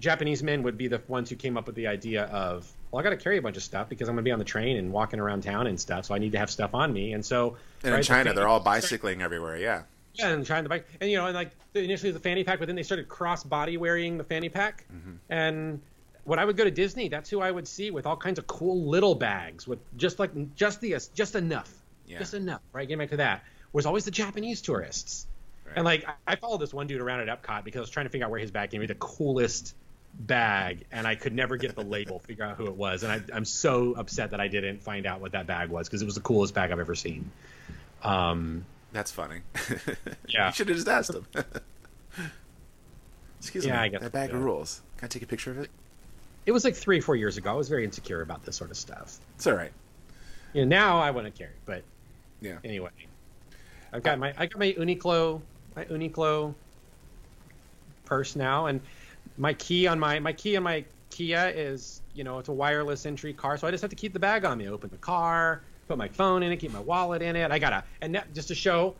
Japanese men would be the ones who came up with the idea of, well, I got to carry a bunch of stuff because I'm going to be on the train and walking around town and stuff, so I need to have stuff on me. And so, and right, in China, fanny- they're all bicycling everywhere. Yeah. yeah, and trying to bike, and you know, and like initially the fanny pack, but then they started cross body wearing the fanny pack, Mm-hmm. and when I would go to Disney, that's who I would see with all kinds of cool little bags with just like just the just enough, Yeah. just enough. Right, getting back to that was always the Japanese tourists. And like I, followed this one dude around at Epcot because I was trying to figure out where his bag came. He had the coolest bag, and I could never get the label, figure out who it was. And I, I'm so upset that I didn't find out what that bag was because it was the coolest bag I've ever seen. Um, That's funny. (laughs) Yeah. You should have just asked him. (laughs) Excuse Yeah, me. I guess that bag so. rules. Can I take a picture of it? it was like three, four years ago. I was very insecure about this sort of stuff. It's all right. You know, now I wouldn't carry, but Yeah. anyway, I've got my I got my Uniqlo my Uniqlo purse now, and my key on my my key on my Kia is you know it's a wireless entry car, so I just have to keep the bag on me. Open the car, put my phone in it, keep my wallet in it. I gotta and that, just to show.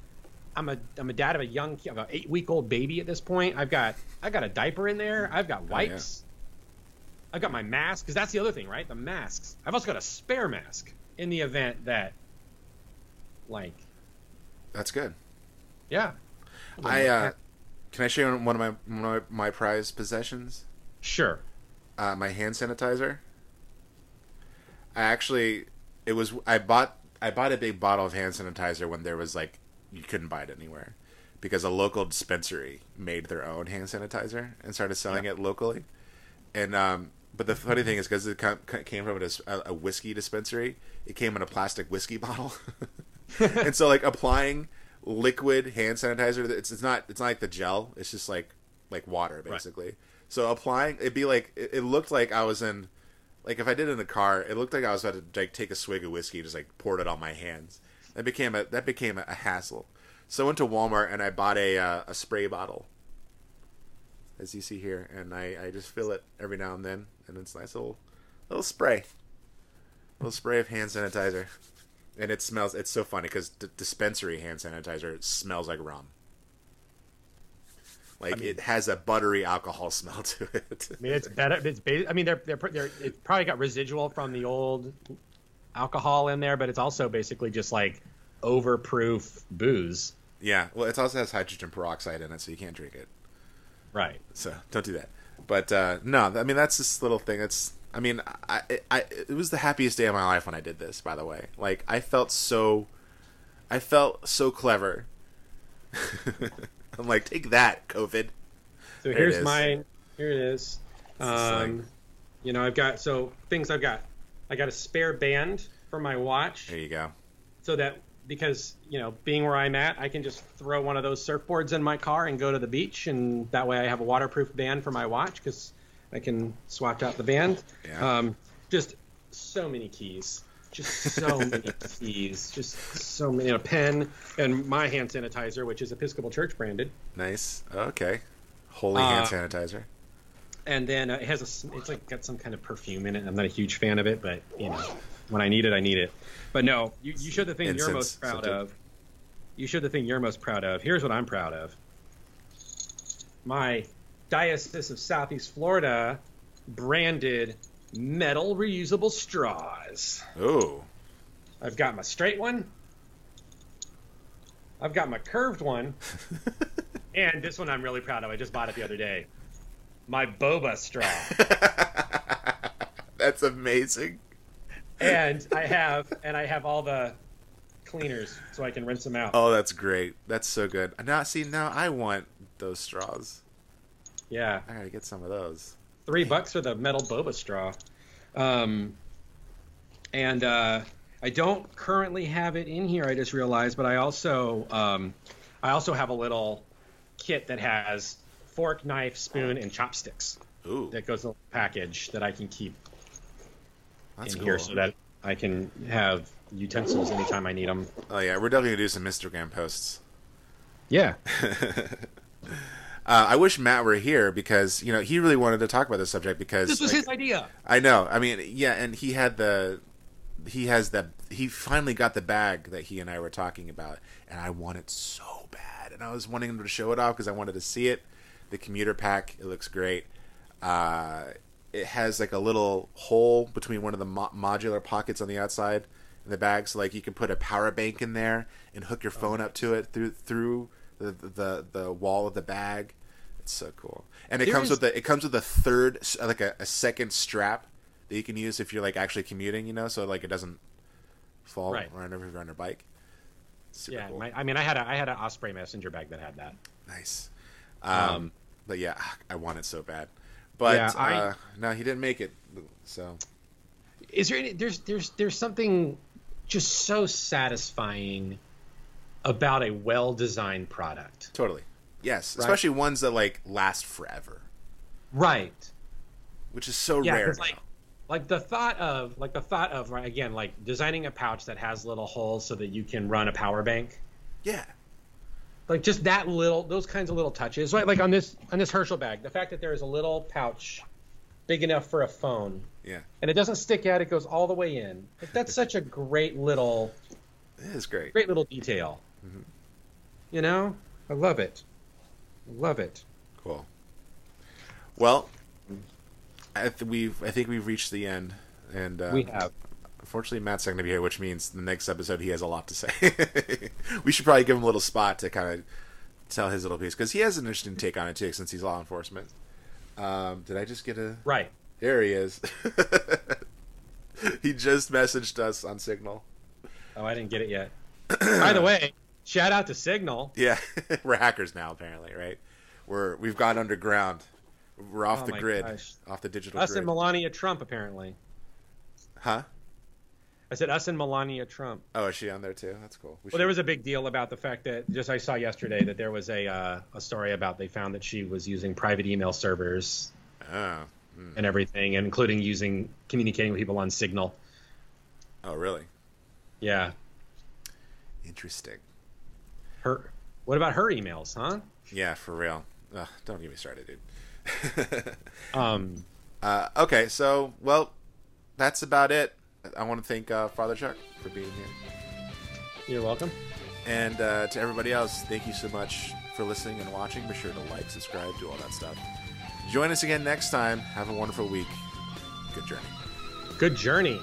I'm a I'm a dad of a young of an eight week old baby at this point. I've got I've got a diaper in there. I've got oh, wipes. I've got my mask because that's the other thing, right? The masks. I've also got a spare mask in the event that, like, That's good. yeah. I uh, can I show you one of my one of my, my prized possessions? sure. uh, my hand sanitizer. I actually, it was I bought I bought a big bottle of hand sanitizer when there was like you couldn't buy it anywhere because a local dispensary made their own hand sanitizer and started selling it locally. And um, but the funny thing is because it came from a a whiskey dispensary, it came in a plastic whiskey (laughs) bottle, (laughs) and so like applying liquid hand sanitizer, it's it's not it's not like the gel, it's just like like water basically. So applying, it'd be like it, it looked like I was in, like if I did it in the car, it looked like I was about to like take a swig of whiskey, and just like poured it on my hands. That became a that became a, hassle. So I went to Walmart and I bought a uh, a spray bottle, as you see here, and I, I just fill it every now and then, and it's a nice little little spray, little spray of hand sanitizer, and it smells. It's so funny because d- dispensary hand sanitizer smells like rum. Like it has a buttery alcohol (laughs) smell to it. I mean, it's better. It's ba- I mean, they're they're, they're it probably got residual from the old alcohol in there, but it's also basically just like overproof booze. yeah, well, it also has hydrogen peroxide in it, so you can't drink it. Right. So don't do that. But uh, no, I mean that's this little thing. It's I mean I, I it was the happiest day of my life when I did this. By the way, like I felt so, I felt so clever. (laughs) I'm like, take that, COVID. So There here's my here it is. like- Um, you know, I've got so things I've got. I got a spare band for my watch, There you go. so that because you know, being where I'm at, I can just throw one of those surfboards in my car and go to the beach, and that way I have a waterproof band for my watch because I can swap out the band. Yeah. Um, just so many keys. Just so (laughs) many keys. Just so many. A pen and my hand sanitizer, which is Episcopal Church branded. Nice. Okay. Holy Uh, hand sanitizer. and then uh, it has a. it's like got some kind of perfume in it. I'm not a huge fan of it, but you know, when I need it, I need it. But no, you, you showed the thing you're most proud of. You showed the thing you're most proud of. Here's what I'm proud of. My Diocese of Southeast Florida branded metal reusable straws. Oh. I've got my straight one. I've got my curved one. (laughs) and this one I'm really proud of. I just bought it the other day. My boba straw. (laughs) That's amazing. and I have and I have all the cleaners so I can rinse them out. Oh, that's great. That's so good. Now, see, now I want those straws. Yeah, I gotta get some of those. three bucks for the metal boba straw. Um, and uh, I don't currently have it in here. I just realized, but I also um, I also have a little kit that has fork, knife, spoon, and chopsticks Ooh, that goes in a package that I can keep that's in cool. here so that I can have utensils anytime I need them. Oh yeah, we're definitely gonna do some Instagram posts. Yeah. (laughs) Uh, I wish Matt were here because you know he really wanted to talk about this subject because This was like, his idea. I know. I mean, yeah, and he had the he has the he finally got the bag that he and I were talking about, and I want it so bad, and I was wanting him to show it off because I wanted to see it. The commuter pack, it looks great. Uh, it has like a little hole between one of the mo- modular pockets on the outside in the bag, so like you can put a power bank in there and hook your phone up to it through through the the the wall of the bag. It's so cool, and it There comes is- with the it comes with a third like a, a second strap that you can use if you're like actually commuting, you know, so like it doesn't fall Right. right over if you're on your bike. Super Yeah, cool. my, I mean, I had a I had an Osprey messenger bag that had that. nice. Um, Um, but yeah, I want it so bad. But Yeah, I- uh, no, he didn't make it. So Is there any? There's there's there's something just so satisfying about a well designed product. totally, yes, Right. especially ones that like last forever. Right. which is so Yeah, rare. like, like the thought of like the thought of right, again like designing a pouch that has little holes so that you can run a power bank yeah, like just that little those kinds of little touches right like on this on this herschel bag the fact that there is a little pouch big enough for a phone yeah, and it doesn't stick out it goes all the way in like that's such a great little it is great. great little detail you know i love it love it Cool. Well, I th- we've I think we've reached the end, and uh, we have Unfortunately, Matt's not going to be here, which means the next episode he has a lot to say. (laughs) we should probably give him a little spot to kind of tell his little piece because he has an interesting take on it too, since he's law enforcement. Um, did I just get a? right There he is. (laughs) he just messaged us on Signal. oh i didn't get it yet by the way shout out to signal Yeah, (laughs) we're hackers now. Apparently, right? We're we've gone underground. We're off Oh the grid, gosh. off the digital us grid. and melania trump apparently huh? i said us and melania trump Oh, is she on there too? That's cool. We Well, there was a big deal about the fact that just I saw yesterday that there was a uh, a story about they found that she was using private email servers Oh. Hmm. and everything, and including using communicating with people on Signal. Oh, really? Yeah, Interesting. Her. What about her emails, huh? Yeah, for real. Ugh, don't get me started, dude. (laughs) Um, uh, okay, so well, that's about it. I want to thank uh, Father Chuck for being here, you're welcome. and uh, to everybody else, thank you so much for listening and watching. Be sure to like, subscribe, do all that stuff. Join us again next time. Have a wonderful week. Good journey. Good journey.